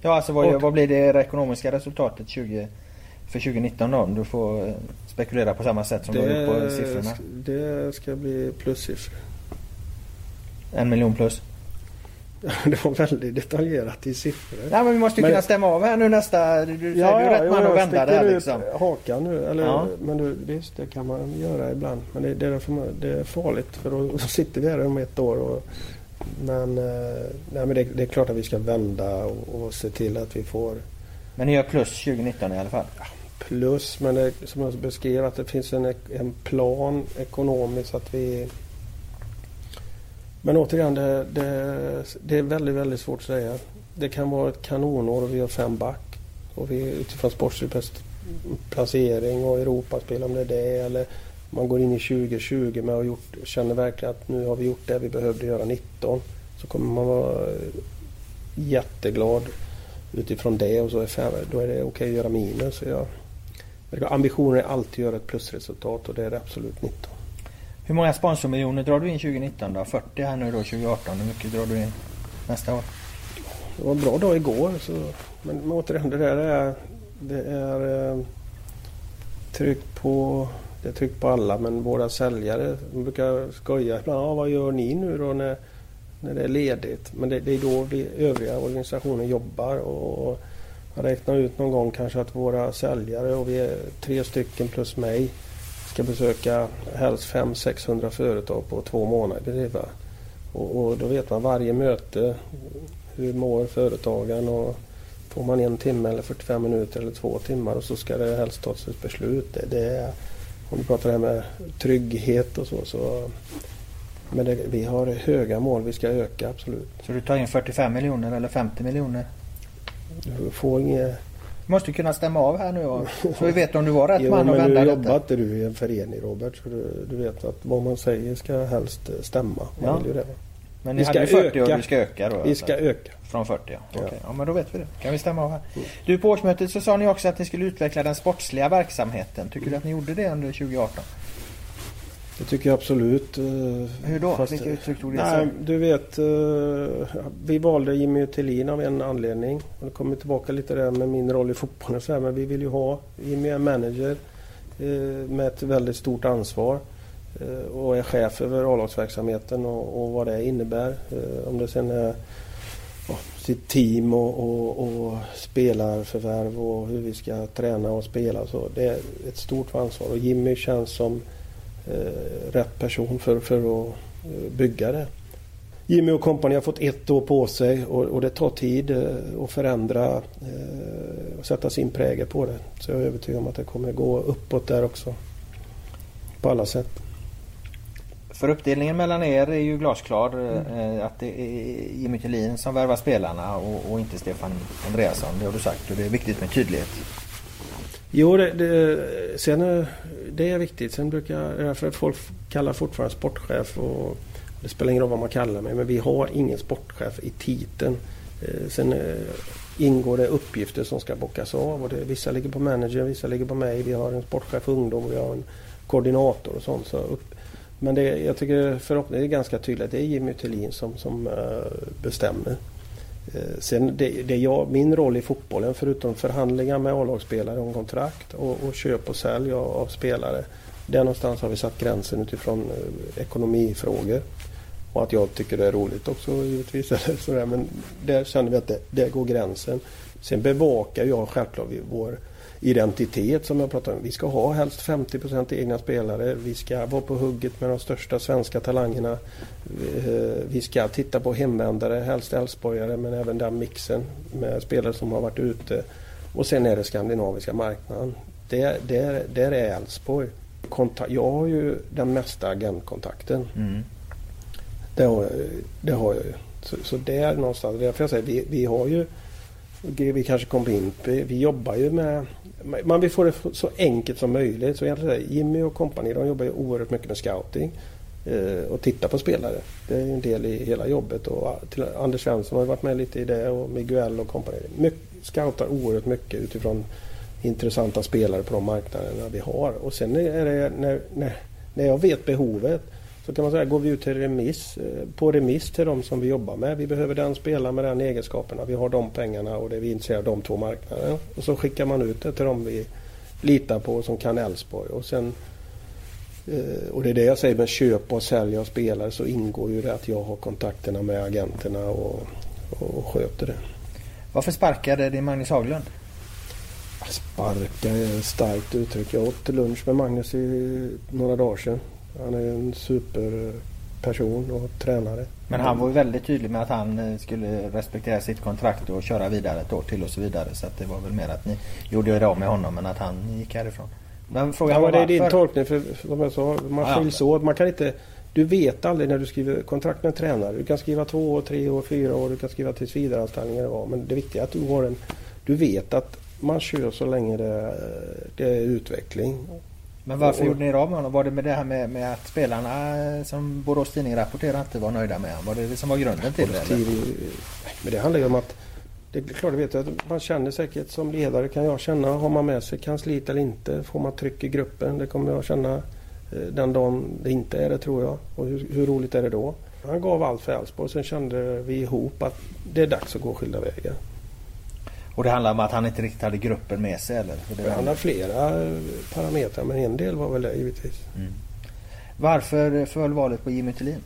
Ja, alltså vad, och, vad blir det ekonomiska resultatet 20, för 2019 då? Om du får eh, spekulera på samma sätt som det, du har gjort på siffrorna. Det ska bli plussiffror. En miljon plus? det var väldigt detaljerat i siffror. Nej men vi måste ju men... kunna stämma av här nu nästa... Du, du, ja, du är ja, rätt man att vända det här liksom. hakan nu. Eller, ja. Men du, visst, det kan man göra ibland. Men det, det, är, det är farligt för då sitter vi här om ett år och men, eh, nej, men det, det, är klart att vi ska vända och, och, se till att vi får... Men ni gör plus 2019 i alla fall? plus, men det, som jag beskrev att det finns en, en plan ekonomiskt att vi... Men återigen, det, det, det är väldigt, väldigt svårt att säga. Det kan vara ett kanonår och vi har fem back. Och vi utifrån sportslig placering och Europaspel om det är det. Eller man går in i 2020 med att gjort, känner verkligen att nu har vi gjort det vi behövde göra 19. Så kommer man vara jätteglad utifrån det och så är då är det okej okay att göra minus. Jag, ambitionen är alltid att göra ett plusresultat och det är det absolut 19. Hur många sponsormiljoner drar du in 2019 då? 40 här nu då 2018. Hur mycket drar du in nästa år? Det var en bra dag igår. Så, men, men återigen, det där är, det är eh, tryck på det är tryck på alla men våra säljare brukar skoja ibland. Ja, vad gör ni nu då när, när det är ledigt? Men det, det är då vi övriga organisationer jobbar. Och jag räknar ut någon gång kanske att våra säljare och vi är tre stycken plus mig ska besöka helst 500-600 företag på två månader. Typ, och, och då vet man varje möte hur mår företagaren och får man en timme eller 45 minuter eller två timmar och så ska det helst tas ett beslut. Det, det är, om du pratar det här med trygghet och så. så men det, vi har höga mål vi ska öka absolut. Så du tar in 45 miljoner eller 50 miljoner? Du får inget... Du måste kunna stämma av här nu och, så vi vet om du var rätt jo, man att vända detta. Nu jobbar inte du i en förening Robert så du, du, vet att vad man säger ska helst stämma. Man ja. vill ju det. Men ni Vi hade ska 40 och öka. du ska öka då? Vi alltså? ska öka. Från 40 ja. Ja. Okej. ja men då vet vi det. kan vi stämma av här. Du på årsmötet så sa ni också att ni skulle utveckla den sportsliga verksamheten. Tycker du att ni gjorde det under 2018? Det tycker jag absolut. eh, Hur då? fast- Vilka uttryck tog Nej, du vet, eh, vi valde Jimmy Thelin av en anledning. Och det kommer tillbaka lite där med min roll i fotbollen och så här, men vi vill ju ha Jimmy är manager eh, med ett väldigt stort ansvar och är chef över A-lagsverksamheten och, och vad det innebär. Om det sen är sitt team och, och, och spelarförvärv och hur vi ska träna och spela. Så det är ett stort ansvar och Jimmy känns som eh, rätt person för, för att eh, bygga det. Jimmy och kompani har fått ett år på sig och, och det tar tid eh, att förändra eh, och sätta sin prägel på det. Så jag är övertygad om att det kommer gå uppåt där också. På alla sätt. För uppdelningen mellan er är ju glasklar. Mm. eh, Att det är Jimmy Thelin som värvar spelarna och, och inte Stefan Andreasson. Det har du sagt och det är viktigt med tydlighet. Jo, det, det, sen, det är viktigt. Sen brukar därför folk kallar fortfarande sportchef och det spelar ingen roll vad man kallar mig, men vi har ingen sportchef i titeln. Eh, Sen eh, ingår det uppgifter som ska bockas av. Och det, vissa ligger på manager, vissa ligger på mig. Vi har en sportchef för ungdom, vi har en koordinator och sånt. Så upp, men det, jag tycker förhoppningsvis är ganska tydligt. Det är Jimmy Thelin som, som eh, bestämmer. Eh, sen det, det jag, min roll i fotbollen förutom förhandlingar med A-lagsspelare om kontrakt och, och köp och sälj av, av spelare. Där någonstans har vi satt gränsen utifrån eh, ekonomifrågor. Och att jag tycker det är roligt också givetvis. Eller sådär. Men där känner vi att det, där går gränsen. Sen bevakar jag självklart vår identitet som jag pratade om. Vi ska ha helst 50% egna spelare. Vi ska vara på hugget med de största svenska talangerna. Eh, Vi ska titta på hemvändare, helst Elfsborgare men även den mixen med spelare som har varit ute. Och sen är det skandinaviska marknaden. Där, där, där är Elfsborg. Jag har ju den mesta agentkontakten. Mm. Det har det har jag ju. Så, så där någonstans, därför jag säger vi, vi har ju vi kanske kommer in på, vi jobbar ju med man vill få det så enkelt som möjligt. Så egentligen Jimmy och kompani de jobbar ju oerhört mycket med scouting eh, och titta på spelare. Det är en del i hela jobbet och ah, Anders Svensson har varit med lite i det och Miguel och kompani. Scoutar oerhört mycket utifrån intressanta spelare på de marknaderna vi har. Och sen är det när, när, när jag vet behovet så kan man säga, går vi ut till remiss, eh, på remiss till de som vi jobbar med. Vi behöver den spelaren med den egenskaperna. Vi har de pengarna och det är vi intresserade av de två marknaderna. Och så skickar man ut det till de vi litar på som kan Elfsborg. Och, sen, eh, och det är det jag säger med köp och sälja av spelare så ingår ju det att jag har kontakterna med agenterna och, och sköter det. Varför sparkade det Magnus Haglund? Sparka är ett starkt uttryck. Jag åt lunch med Magnus i några dagar sedan. Han är en superperson och tränare. Men han var ju väldigt tydlig med att han eh, skulle respektera sitt kontrakt och köra vidare ett år till och så vidare. Så att det var väl mer att ni gjorde er av med honom men att han gick härifrån. Men frågan Ja, var det är din tolkning. För, som jag sa, man Ja, skiljs åt. Man kan inte, du vet aldrig när du skriver kontrakt med en tränare. Du kan skriva två år, tre år, fyra år. Du kan skriva tills vidareanställningar. eller vad. Men det viktiga är att du har en... Du vet att man kör så länge det, det är utveckling. Men varför Och- gjorde ni er av med honom? Var det med det här med, med att spelarna eh, som Borås Tidning rapporterade inte var nöjda med honom? Var det det som var grunden till det? Eller? Tid- Men det handlar ju om att det är klart, du vet att man känner säkert som ledare kan jag känna. Har man med sig kansliet eller inte? Får man tryck i gruppen? Det kommer jag känna eh, den dagen det inte är det tror jag. Och hur, hur roligt är det då? Han gav allt för Elfsborg. Sen kände vi ihop att det är dags att gå skilda vägar. Och det handlar om att han inte riktigt hade gruppen med sig eller? Det handlar flera parametrar men en del var väl det givetvis. Mm. Varför föll valet på Jimmy Thelin?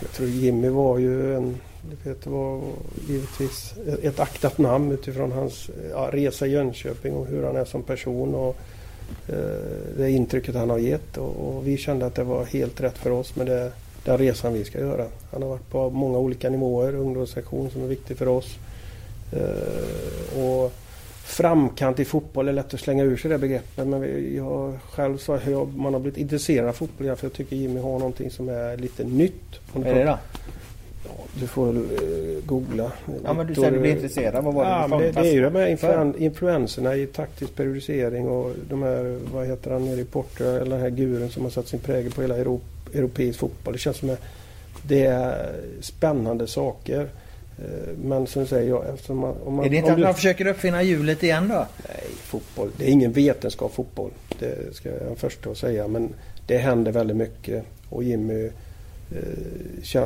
Jag tror Jimmy var ju en, vet, det var givetvis ett aktat namn utifrån hans ja, resa i Jönköping och hur han är som person och eh, det intrycket han har gett. Och, och vi kände att det var helt rätt för oss med det, den resan vi ska göra. Han har varit på många olika nivåer, ungdomssektion som är viktig för oss. Eh, och framkant i fotboll är lätt att slänga ur sig det begreppet men jag själv hur jag, man har blivit intresserad av fotboll för jag tycker Jimmy har någonting som är lite nytt. Vad är det då? Ja, du får uh, googla. Ja men du säger du blir intresserad. Vad var det ja, men det, det är ju de här influen, influenserna i taktisk periodisering och de här, vad heter han nere i Portugal, eller den här guren som har satt sin prägel på hela Europa, europeisk fotboll. Det känns som att det är spännande saker. Eh, men som säger jag, eftersom man, om man, Är det inte att du... man försöker uppfinna hjulet igen då? Nej, fotboll. Det är ingen vetenskap fotboll. Det ska jag vara först att säga. Men det händer väldigt mycket. Och Jimmy eh,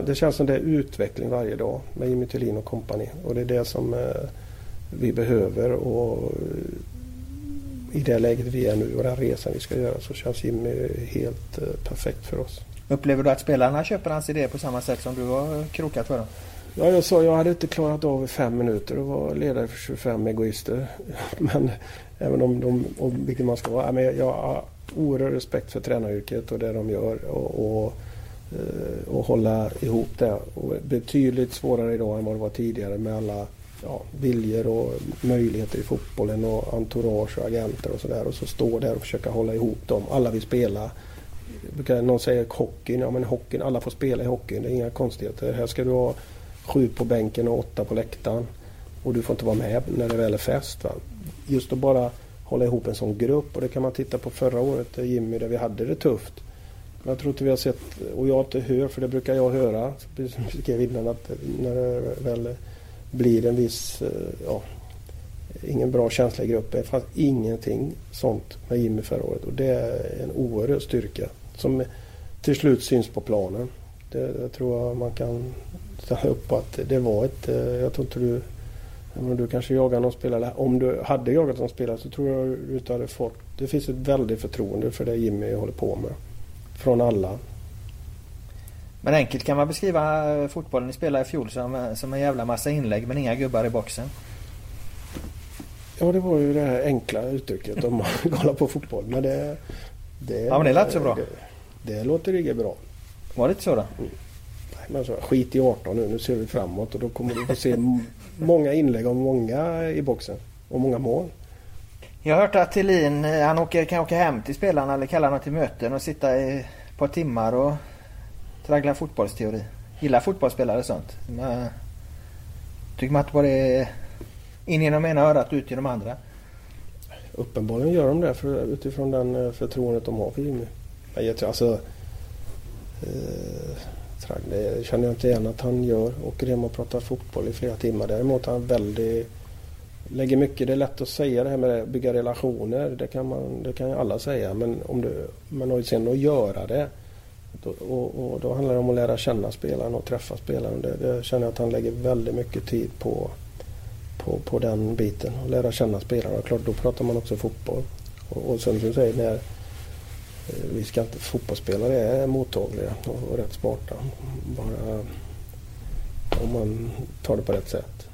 det känns som det är utveckling varje dag med Jimmy Thulin och kompani. Och det är det som eh, vi behöver. Och I det läget vi är nu och den resan vi ska göra så känns Jimmy helt perfekt för oss. Upplever du att spelarna köper hans idé på samma sätt som du har krokat för dem? Ja, jag sa jag hade inte klarat av i fem minuter att vara ledare för 25 egoister. Men även om, de, om vilket man ska vara. Men jag har oerhörd respekt för tränaryrket och det de gör. Och, och, eh, Eh, och hålla ihop det. Och betydligt svårare idag än vad det var tidigare med alla ja, viljor och möjligheter i fotbollen och entourage och agenter och sådär. Och så stå där och försöka hålla ihop dem. Alla vill spela. Någon säger hockeyn, ja men hockeyn, alla får spela i hockeyn. Det är inga konstigheter. Här ska du ha sju på bänken och åtta på läktaren. Och du får inte vara med när det väl är fest. Va? Just att bara hålla ihop en sån grupp. Och det kan man titta på förra året, Jimmy, där vi hade det tufft. Jag tror inte vi har sett, och jag inte hör, för det brukar jag höra, precis som skrev innan, att när det väl blir en viss, eh, ja, ingen bra känsla i gruppen. Det fanns ingenting sånt med Jimmy förra året. Och det är en oerhörd styrka som till slut syns på planen. Det, det tror jag man kan ställa upp på att det var ett... Eh, jag tror inte du... Men du kanske jagar någon spelare. Om du hade jagat någon spelare så tror jag du inte hade fått... Det finns ett väldigt förtroende för det Jimmy håller på med. Från alla. Men enkelt kan man beskriva eh, fotbollen ni spelade i fjol som, eh, som en jävla massa inlägg men inga gubbar i boxen. Ja det var ju det här enkla uttrycket om man kollar på fotboll. Men det... det ja men det lät så bra. Det, det låter riktigt bra. Var det inte så då? Mm. Men så, skit i 18 nu, nu ser vi framåt och då kommer du få se många inlägg och många i boxen. Och många mål. Jag har hört att Thelin, eh, han åker, kan åka hem till spelarna eller kalla dem till möten och sitta i ett par timmar och traggla fotbollsteori. Gillar fotbollsspelare sånt? Men, eh, tycker man att det bara är in genom ena örat och ut genom andra? Uppenbarligen gör de det för, utifrån den eh, förtroendet de har för Jimmy. Jag tror alltså... Eh, det känner jag inte igen att han gör. Åker hem och pratar fotboll i flera timmar. Däremot är han väldigt lägger mycket, det är lätt att säga det här med att bygga relationer. Det kan, man, det kan ju alla säga. Men om du, men sen att göra det. Då, och, och, då handlar det om att lära känna spelaren och träffa spelaren. Det, det känner jag att han lägger väldigt mycket tid på, på, på den biten. Och lära känna spelarna. Och klart, då pratar man också fotboll. Och, och som du säger, när, eh, vi ska inte, fotbollsspelare är mottagliga och, och rätt smarta. Bara om man tar det på rätt sätt.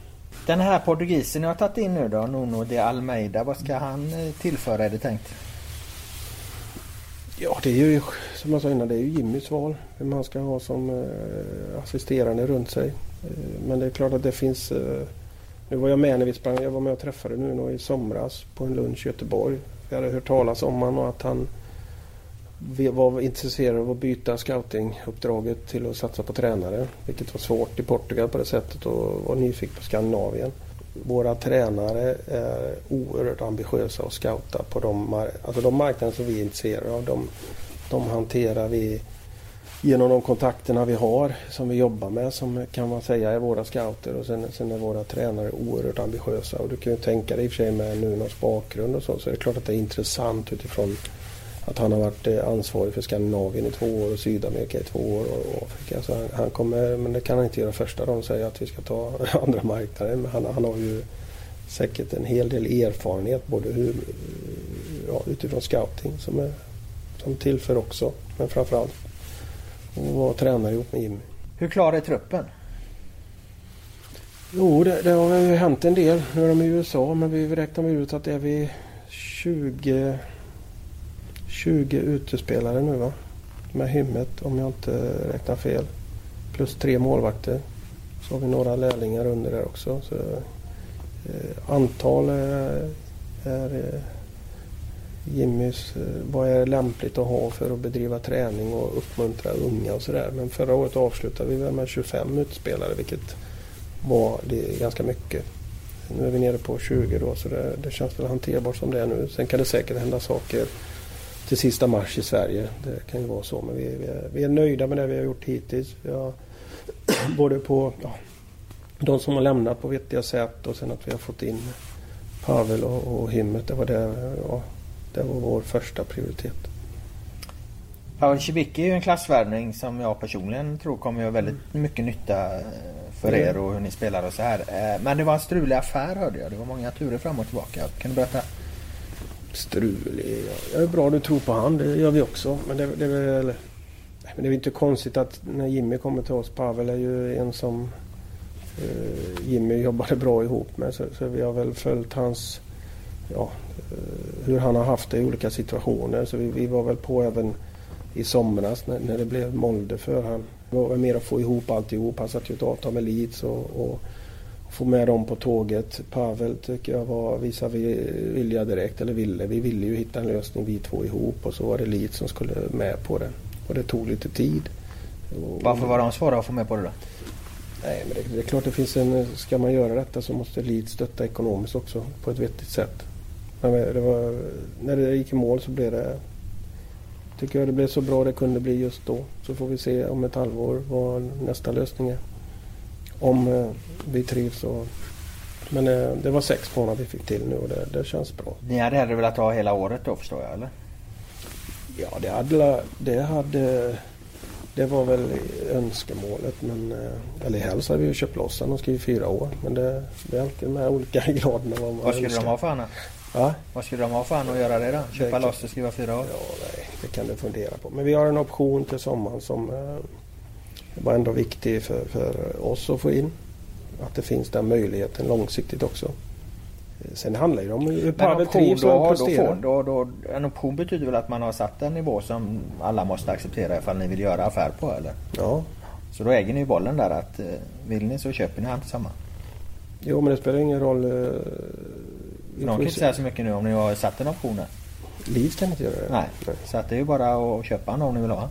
Den här portugisen jag har tagit in nu då, Nuno de Almeida. Vad ska han eh, tillföra är det tänkt? Ja, det är ju som jag sa innan, det är ju Jimmys val. Vem han ska ha som eh, assisterande runt sig. Eh, men det är klart att det finns... Eh, nu var jag med när vi sprang. Jag var med och träffade Nuno i somras på en lunch i Göteborg. Vi hade hört talas om honom och att han var intresserade av att byta scoutinguppdraget till att satsa på tränare. Vilket var svårt i Portugal på det sättet och var nyfiken på Skandinavien. Våra tränare är oerhört ambitiösa och scouta på de, alltså de marknader som vi är intresserade av. De, de hanterar vi genom de kontakterna vi har som vi jobbar med som kan man säga är våra scouter och sen, sen är våra tränare oerhört ambitiösa. Och du kan ju tänka dig i och för sig med Nunos bakgrund och så så är det klart att det är intressant utifrån att han har varit eh, ansvarig för Skandinavien i två år och Sydamerika i två år och Afrika. Så han, han kommer, men det kan han inte göra första dagen säga att vi ska ta andra marknader. Men han, han har ju säkert en hel del erfarenhet både hur, ja, utifrån scouting som, är, som tillför också. Men framförallt att vara tränare ihop med Jimmy. Hur klar är truppen? Jo, det, det har ju hänt en del. Nu är de i USA men vi räknar ut att är vi 20 20 utespelare nu va? Med hymmet om jag inte räknar fel. Plus tre målvakter. Så har vi några lärlingar under där också. Så, eh, antal är, är eh, Jimmys, eh, vad är lämpligt att ha för att bedriva träning och uppmuntra unga och sådär. Men förra året avslutade vi med 25 utspelare vilket var det ganska mycket. Nu är vi nere på 20 då så det, det känns väl hanterbart som det är nu. Sen kan det säkert hända saker till sista mars i Sverige. Det kan ju vara så. Men vi, vi, är, vi är nöjda med det vi har gjort hittills. Vi har, både på ja, de som har lämnat på vettiga sätt och sen att vi har fått in Pavel och, och Himmet. Det var, det, ja, det var vår första prioritet. Pavel Cibicki är ju en klassvärvning som jag personligen tror kommer göra väldigt mycket nytta för er och hur ni spelar och så här. Eh, men det var en strulig affär hörde jag. Det var många turer fram och tillbaka. Kan du berätta? Strulig? Jag det är bra du tror på han. Det gör vi också. Men det, det är väl... Men det är inte konstigt att när Jimmy kommer till oss. Pavel är ju en som eh, Jimmy jobbade bra ihop med. Så, så, vi har väl följt hans... Ja, eh, hur han har haft det i olika situationer. Så vi, vi var väl på även i somras när, när det blev Molde för han. Det var väl mer att få ihop alltihop. Han satte ju ett avtal med Leeds och, och få med dem på tåget. Pavel tycker jag var, visade vilja direkt, eller ville. Vi ville ju hitta en lösning vi två ihop och så var det Leeds som skulle med på det. Och det tog lite tid. Varför var de svåra att få med på det då? Nej, men det, det, är klart det finns en... Ska man göra detta så måste Leeds stötta ekonomiskt också på ett vettigt sätt. Men det var, när det gick i mål så blev det tycker jag det blev så bra det kunde bli just då. Så får vi se om ett halvår vad nästa lösning är. Om eh, vi trivs och... Men eh, det var sex månader vi fick till nu och det, det känns bra. Ni hade hellre velat ha hela året då förstår jag eller? Ja det hade... Det, hade, det var väl önskemålet men... Eh, eller helst hade vi ju köpt loss den och skrivit fyra år. Men det, det är alltid de här olika graderna vad man Vad skulle önskar. de ha för annat? Ja? Vad skulle de ha för att göra det då? Köpa det loss och skriva fyra år? Ja, nej, det kan du fundera på. Men vi har en option till sommaren som var ändå viktig för, för oss att få in. Att det finns den möjligheten långsiktigt också. Sen handlar det om hur Pavel trivs och presterar. Då, då, då, en option betyder väl att man har satt en nivå som alla måste acceptera ifall ni vill göra affär på eller? Ja. Så då äger ni bollen där att eh, vill ni så köper ni han tillsammans? Jo men det spelar ingen roll eh, de kan inte säga så mycket nu om ni har satt en option där. Leeds kan inte göra det. Nej. Nej. Så att det är ju bara att köpa honom om ni vill ha.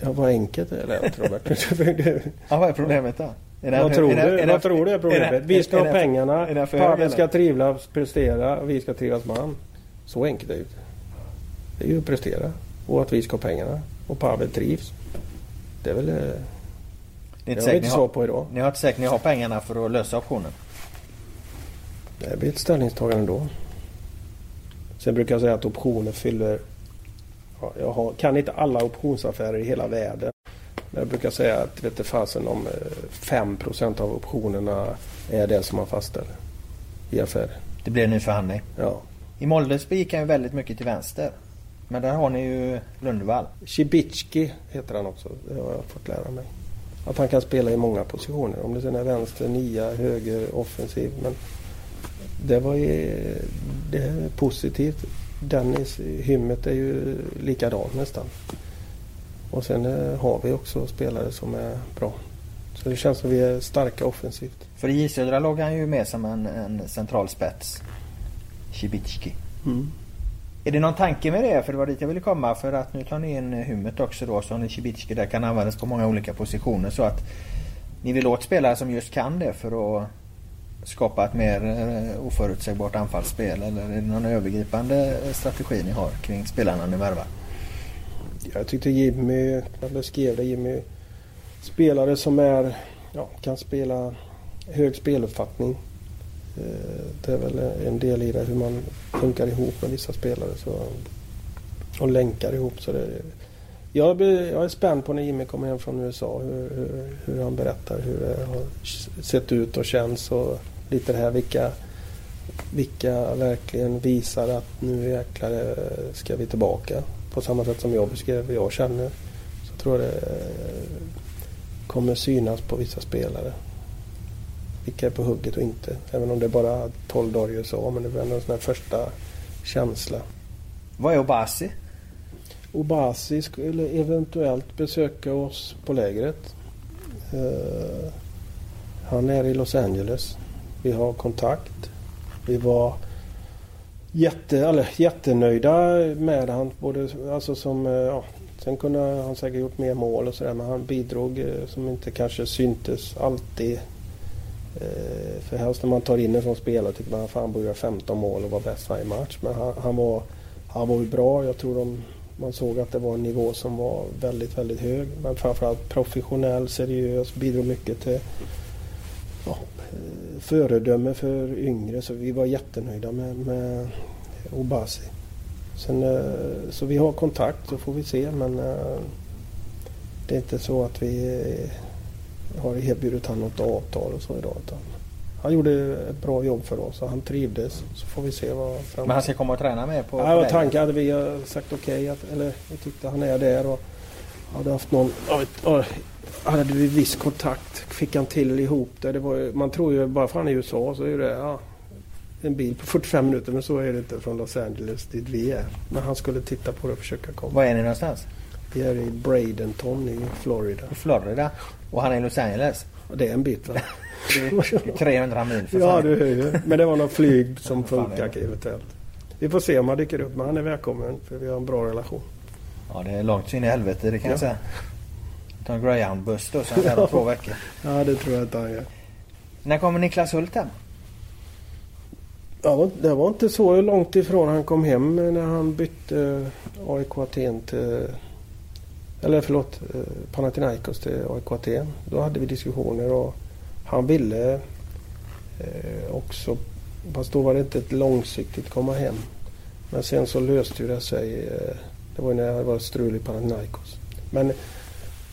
Ja, vad enkelt det lät Robert. ja, vad är problemet då? Är det, vad tror, är du, vad tror du är problemet? Är vi ska ha pengarna, Pavel ska trivas, prestera och vi ska trivas med han. Så enkelt är det Det är ju att prestera och att vi ska ha pengarna och Pavel trivs. Det är väl... Eh, det, är inte vi inte svar på idag. Ni har inte säkert ni har pengarna för att lösa optionen? Det blir ett ställningstagande då. Sen brukar jag säga att optioner fyller... Ja, jag har, kan inte alla optionsaffärer i hela världen. Men jag brukar säga att vet fasen om 5 eh, av optionerna är det som man fastställer i affärer. Det blir en ny förhandling? Ja. I Moldes gick han ju väldigt mycket till vänster. Men där har ni ju Lundvall. Cibicki heter han också. Det har jag fått lära mig. Att han kan spela i många positioner. Om det sen är vänster, nia, höger, offensiv. Men det var ju, det är positivt. Dennis Hymmet är ju likadan nästan. Och sen eh, har vi också spelare som är bra. Så det känns som vi är starka offensivt. För i J Södra låg han ju med som en, en central spets. Cibicki. Mm. Är det någon tanke med det? För det var dit jag ville komma. För att nu tar ni in Hymmet också då. Så Cibicki där kan användas på många olika positioner. Så att ni vill åt spelare som just kan det för att skapa ett mer eh, oförutsägbart anfallsspel? Eller är det någon övergripande strategi ni har kring spelarna ni värvar? Jag tyckte Jimmy, jag beskrev det, Jimmy spelare som är, ja, kan spela hög speluppfattning. Eh, det är väl en del i det hur man funkar ihop med vissa spelare så, och länkar ihop. Så det, jag, jag är spänd på när Jimmy kommer hem från USA hur, hur, hur, han berättar hur det har sett ut och känns. Och lite det här vilka, vilka verkligen visar att nu jäklar eh, ska vi tillbaka. På samma sätt som jag beskrev hur jag känner. Så tror jag det eh, kommer synas på vissa spelare. Vilka är på hugget och inte. Även om det är bara 12 dagar i USA. Men det blir ändå en sån här första känsla. Vad är Obasi? Obasi skulle eventuellt besöka oss på lägret. Uh, han är i Los Angeles. Vi har kontakt. Vi var jätte, eller, jättenöjda med han. Både, alltså som, eh, ja, sen kunde han säkert gjort mer mål och sådär men han bidrog eh, som inte kanske syntes alltid. Eh, för helst när man tar in en sån spelare tycker man att han borde göra 15 mål och vara bäst varje match. Men han, han, var, han var ju bra. Jag tror de, man såg att det var en nivå som var väldigt, väldigt hög. Men framförallt professionell, seriös, alltså, bidrog mycket till ja, eh, föredöme för yngre. Så vi var jättenöjda med, med Obasi. Sen, eh, så vi har kontakt så får vi se men eh, det är inte så att vi har erbjudit honom något avtal och så idag. Utan han gjorde ett bra jobb för oss och han trivdes. Så får vi se vad fram... Men han ska komma och träna med på, ja, tanken hade vi sagt okej. Okay, eller vi tyckte han är där och hade haft någon... Hade vi viss kontakt. Fick han till ihop det. det var, man tror ju bara för han är i USA så är det... Ja, en bil på 45 minuter men så är det inte från Los Angeles dit vi är. Men han skulle titta på det och försöka komma. Var är ni någonstans? Vi är i Bradenton i Florida. I Florida? Och han är i Los Angeles? Det är en bit va? 300 mil för. Ja, du hör ju. Men det var något flyg som funkar eventuellt. Vi får se om han dyker upp men han är välkommen för vi har en bra relation. Ja det är långt in i helvete det kan ja. jag säga. Ta en greyhoundbuss då så han är två veckor. Ja det tror jag inte han gör. När kommer Niklas Hult hem? Ja, det var inte så långt ifrån han kom hem när han bytte AIK Aten till... Eller förlåt, eh, Panathinaikos till AIK Aten. Då hade vi diskussioner och han ville eh, också... Fast då var det inte ett långsiktigt komma hem. Men sen så löste ju det sig. Eh, det var när det var strul i Panathinaikos. Men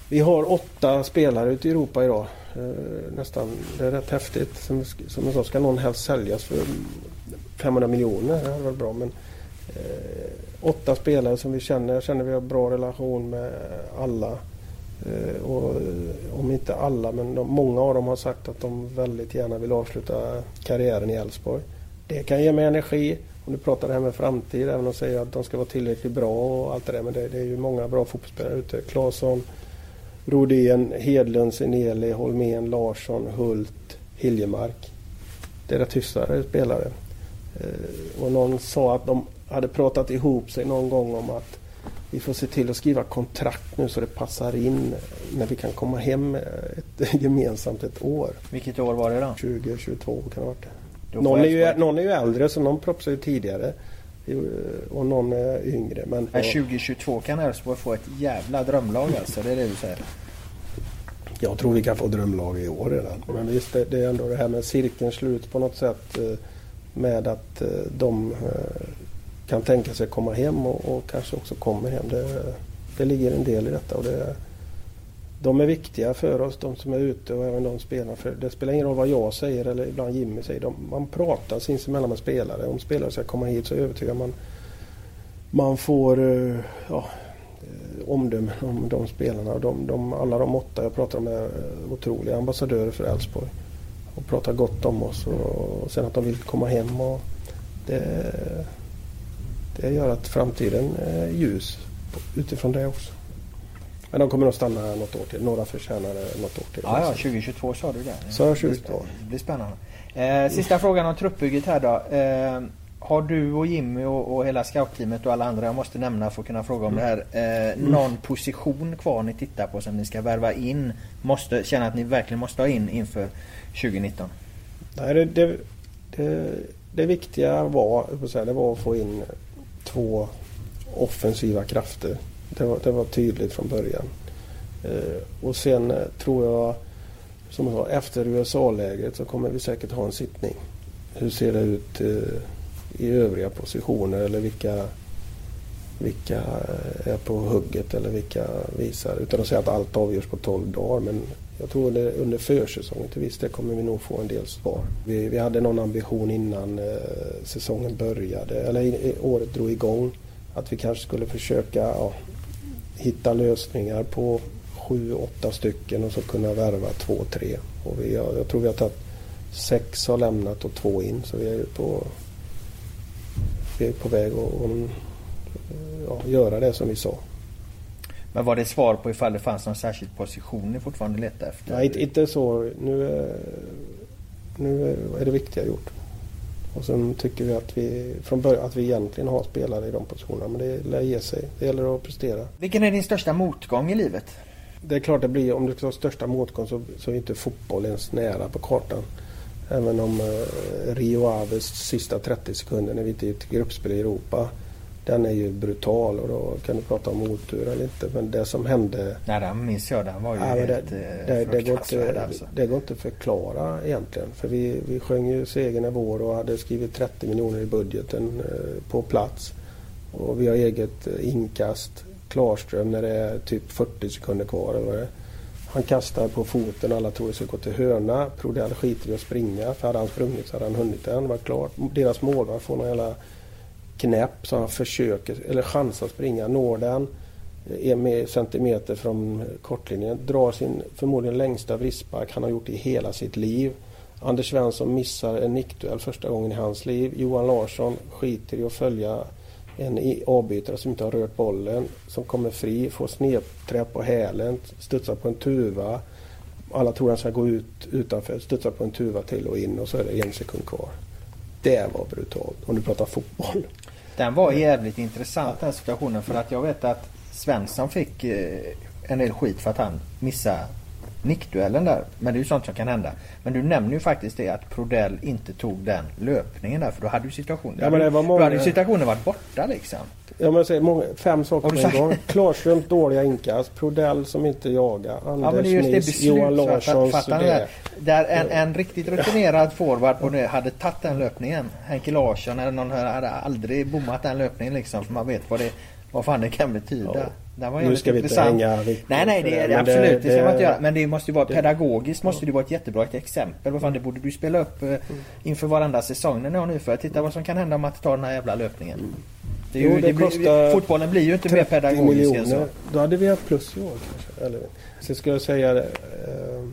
vi har åtta spelare ute i Europa idag. Eh, nästan. Det är rätt häftigt. Som, som jag sa ska någon helst säljas för 500 miljoner. Det hade varit bra. Men eh, åtta spelare som vi känner. Jag känner vi har bra relation med alla. Eh, och, eh, om inte alla, men de, många av dem har sagt att de väldigt gärna vill avsluta karriären i Elfsborg. Det kan ge mig energi. Om du pratar det här med framtid, även om de säger att de ska vara tillräckligt bra och allt det där. Men det, det är ju många bra fotbollsspelare ute. Claesson, Rodén, Hedlund, Sineli, Holmén, Larsson, Hult, Hiljemark. Det är rätt hyfsade spelare. Eh, och någon sa att de hade pratat ihop sig någon gång om att vi får se till att skriva kontrakt nu så det passar in när vi kan komma hem ett, gemensamt ett år. Vilket år var det då? 2022 kan det ha varit. Någon är, ju, någon är ju äldre så någon proppsar ju tidigare. Och någon är yngre. Men, ja, 2022 kan Elfsborg få ett jävla drömlag alltså. Det är det du säger? Jag tror vi kan få drömlag i år redan. Men visst, det, det är ändå det här med cirkeln slut på något sätt. Eh, med att eh, de eh, kan tänka sig komma hem och, och kanske också kommer hem. Det, det, ligger en del i detta. Och det, de är viktiga för oss, de som är ute och även de spelarna. För det spelar ingen roll vad jag säger eller ibland Jimmy säger. De, man pratar sinsemellan med spelare. Om spelare ska komma hit så övertygar man man får eh, ja, eh, omdömen om de spelarna. De, de, alla de åtta jag pratar med är otroliga ambassadörer för Elfsborg och pratar gott om oss och sen att de vill komma hem. Och det, det gör att framtiden är ljus utifrån det också. Men de kommer nog stanna något år till. Några förtjänar något år till. Ja, ja 2022 sa du det. Så 2022. Det blir spännande. Eh, sista frågan om truppbygget här då. Eh, har du och Jimmy och, och hela scoutteamet och alla andra jag måste nämna för att kunna fråga om mm. det här. Eh, mm. Någon position kvar ni tittar på som ni ska värva in? Måste känna att ni verkligen måste ha in inför 2019? Nej, det, det, det, det viktiga var, det var att få in två offensiva krafter. Det var, det var tydligt från början. Eh, och sen eh, tror jag, som jag sa, efter USA-läget så kommer vi säkert ha en sittning. Hur ser det ut eh, i övriga positioner eller vilka, vilka eh, är på hugget eller vilka visar. Utan att säga att allt avgörs på 12 dagar. Men jag tror under, under försäsongen till viss del kommer vi nog få en del svar. Vi, vi hade någon ambition innan eh, säsongen började, eller i, året drog igång. Att vi kanske skulle försöka ja, hitta lösningar på sju, åtta stycken och så kunna värva två, tre. Och vi, jag, jag tror vi har tagit sex har lämnat och två in. Så vi är på, vi är på väg att ja, göra det som vi sa. Men var det svar på ifall det fanns någon särskild position ni fortfarande letade efter? Nej, inte, inte så. Nu, nu är det viktiga gjort. Och sen tycker vi att vi från början att vi egentligen har spelare i de positionerna. Men det lär ge sig. Det gäller att prestera. Vilken är din största motgång i livet? Det är klart det blir, om du ska ha största motgång så, så är inte fotboll ens nära på kartan. Även om eh, Rio Aves sista 30 sekunder när vi inte gick till gruppspel i Europa den är ju brutal och då kan du prata om otur eller inte. Men det som hände... Nej, den minns jag. Den var ju ja, helt det, det, det, går inte, alltså. det går inte att förklara egentligen. För vi, vi sjöng ju segern är vår och hade skrivit 30 miljoner i budgeten eh, på plats. Och vi har eget eh, inkast. Klarström när det är typ 40 sekunder kvar. Eller. Han kastar på foten, alla tror det ska gå till hörna. Prodell skiter i att springa för hade han sprungit så hade han hunnit den. Var klart. Deras målvakt får någon jävla knäpp så han försöker, eller chansar att springa. Når den en centimeter från kortlinjen. Drar sin förmodligen längsta vristspark han har gjort i hela sitt liv. Anders Svensson missar en nickduell första gången i hans liv. Johan Larsson skiter i att följa en avbytare som inte har rört bollen. Som kommer fri, får snedträ på hälen, studsar på en tuva. Alla tror han ska gå ut utanför, studsar på en tuva till och in och så är det en sekund kvar. Det var brutalt. Om du pratar fotboll. Den var jävligt intressant den situationen för att jag vet att Svensson fick eh, en del skit för att han missade nickduellen där. Men det är ju sånt som kan hända. Men du nämner ju faktiskt det att Prodell inte tog den löpningen där för då hade ju situationen, ja, men det var många... då hade ju situationen varit borta liksom. Ja men säger många, fem saker på en gång. Klarströms dåliga inkast, Prodell som inte jagar, Anders ja, Smith, Johan Larssons... Fatt, där, där en, en riktigt rutinerad forward på det hade tagit den löpningen. Henke Larsson eller någon hade aldrig bommat den löpningen liksom. För man vet vad det vad fan det kan betyda. Ja. Den var nu ska vi inte hänga Nej nej det är det absolut. Det, det, ska man inte göra. Men det måste ju vara det, pedagogiskt måste det vara ett jättebra exempel. Vad fan det borde du spela upp eh, inför varenda säsong när ni har nu för att titta vad som kan hända om man tar den här jävla löpningen. Mm. Det jo, ju, det blir, fotbollen blir ju inte mer pedagogisk än så. Då hade vi haft plus i år kanske. Eller, sen ska jag säga det. Eh,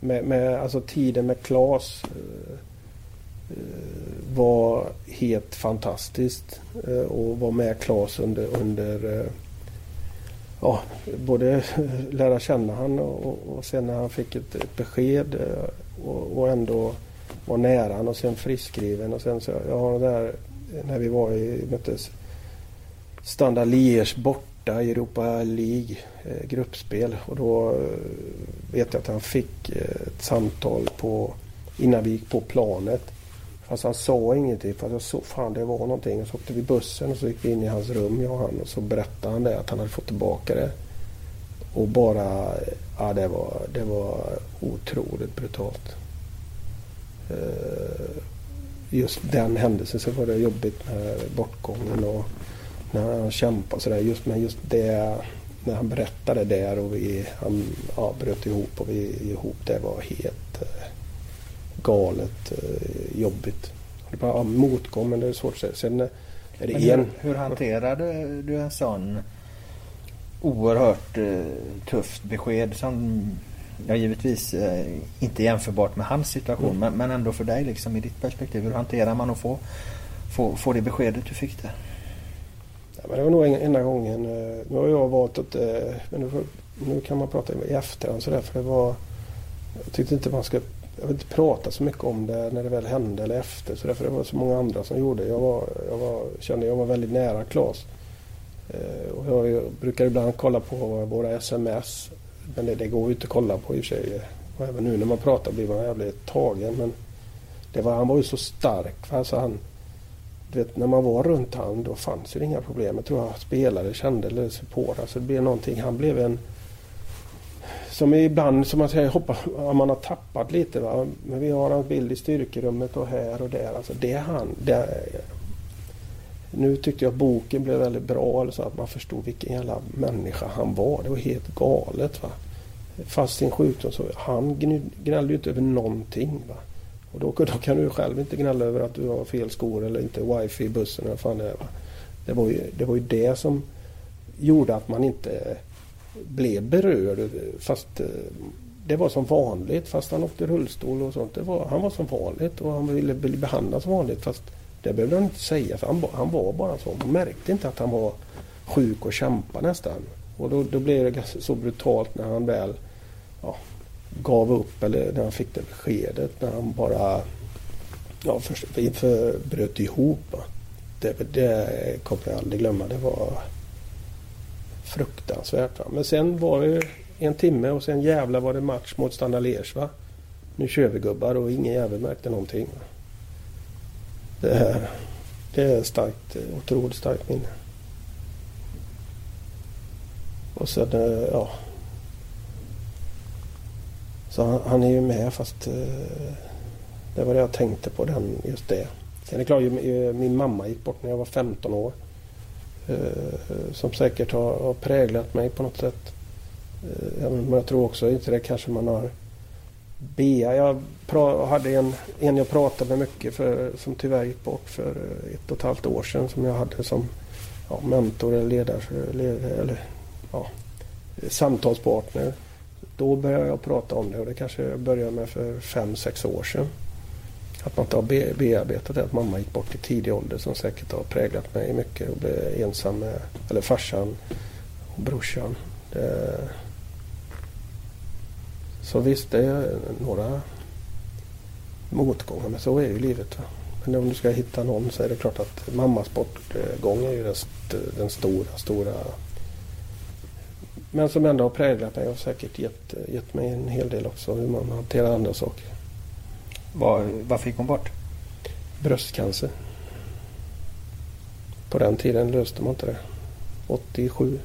med, med alltså tiden med Klas eh, Eh, var helt fantastiskt. Eh, och var med Klas under, under eh, ja, både lära känna han och, och sen när han fick ett, ett besked och, och, ändå var nära han och sen friskriven och sen så, jag har det där när vi var i, möttes Standard Liège borta i Europa League eh, gruppspel och då vet jag att han fick ett samtal på innan vi gick på planet. Fast han sa ingenting för jag såg fan det var någonting. Och så åkte vi bussen och så gick vi in i hans rum jag och han och så berättade han det att han hade fått tillbaka det. Och bara, ja det var, det var otroligt brutalt. Eh, just den händelsen så var det jobbigt med bortgången och när han kämpade sådär. Just med just det, när han berättade där och vi, han ja, bröt ihop och vi ihop. Det var helt eh, galet eh, jobbigt. Det bara, ja, motgång men det är svårt att säga. Sen är det men en... Hur, hur hanterade du en sån oerhört eh, tufft besked som Ja givetvis eh, inte jämförbart med hans situation mm. men, men ändå för dig liksom i ditt perspektiv. Hur hanterar man att få, få, få det beskedet du fick där? Ja, men det var nog enda gången. Eh, nu har jag valt att... Eh, men nu, nu kan man prata i efterhand sådär för det var... Jag tyckte inte man ska... Jag vill inte prata så mycket om det när det väl hände eller efter. Så därför det var så många andra som gjorde. Jag var, jag var, kände jag var väldigt nära Klas. Eh, och jag, jag brukar ibland kolla på våra sms. Men det, det går ju inte att kolla på i och för sig. Och även nu när man pratar blir man jävligt tagen. Men det var, han var ju så stark. Alltså han, vet, när man var runt han då fanns det inga problem. Jag tror jag spelare kände eller supportrar. Så det blev någonting. Han blev en som ibland, som man säger, hoppas, man har tappat lite. Va? Men vi har hans bild i styrkerummet och här och där. Alltså det är han. Det, nu tyckte jag boken blev väldigt bra. Alltså att man förstod vilken jävla människa han var. Det var helt galet. Va? Fast sin sjukdom så han gnällde ju inte över någonting. Va? Och då, då kan du själv inte gnälla över att du har fel skor eller inte wifi i bussen eller fan det är. Va? Det var, ju, det var ju det som gjorde att man inte blev berörd. Fast eh, det var som vanligt fast han åkte rullstol och sånt. Det var, han var som vanligt och han ville bli behandlad som vanligt. Fast det behövde han inte säga för han, han var bara så. Man märkte inte att han var sjuk och kämpade nästan. Och då, då blev det så brutalt när han väl ja, gav upp eller när han fick det beskedet. När han bara Ja, för, för, för, bröt ihop. Det, det kommer jag aldrig glömma. Det var fruktansvärt. Va? Men sen var det en timme och sen jävla var det match mot Standard Liège. Va? Nu kör vi gubbar och ingen jävel märkte någonting. Va? Det, är, det är starkt, otroligt starkt minne. Och sen, eh, ja. Så han, han är ju med fast eh, det var det jag tänkte på, den, just det. Sen är det klart, min mamma gick bort när jag var 15 år. Eh, som säkert har, har präglat mig på något sätt. Eh, Men jag tror också inte det kanske man har Bea, jag hade en, en jag pratade med mycket för, som tyvärr gick bort för eh, ett och ett halvt år sedan som jag hade som ja, mentor eller ledare, eller ja, samtalspartner. Då började jag prata om det och det kanske jag började med för fem sex år sedan. Att man inte har be bearbetat det, att mamma gick bort i tidig ålder som säkert har präglat mig mycket och blev ensam med, eller farsan och brorsan. Det, så visst, det är några motgångar men så är ju livet. Va? Men om du ska hitta någon så är det klart att mammas bortgång är ju den, den stora, stora men som ändå har präglat mig och säkert gett, gett mig en hel del också hur man hanterar andra saker. Var, varför gick hon bort? Bröstcancer. På den tiden löste man inte det. 87.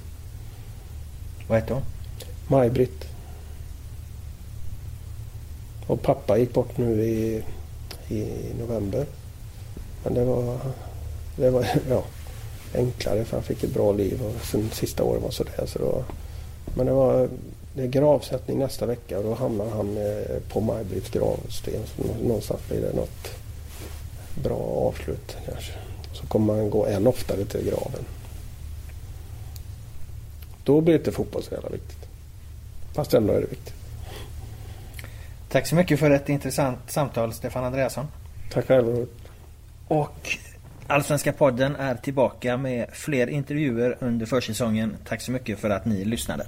Vad hette hon? Maj-Britt. Och pappa gick bort nu i, i november. Men det var, det var ja, enklare för han fick ett bra liv och sen sista året var sådär. Så då, men det var det är gravsättning nästa vecka och då hamnar han eh, på Maj-Britts gravsten. Så någonstans blir det något bra avslut kanske. Så kommer man gå än oftare till graven. Då blir inte fotboll så jävla viktigt. Fast ändå är det viktigt. Tack så mycket för ett intressant samtal Stefan Andreasson. Tack själv. Och Allsvenska podden är tillbaka med fler intervjuer under försäsongen. Tack så mycket för att ni lyssnade.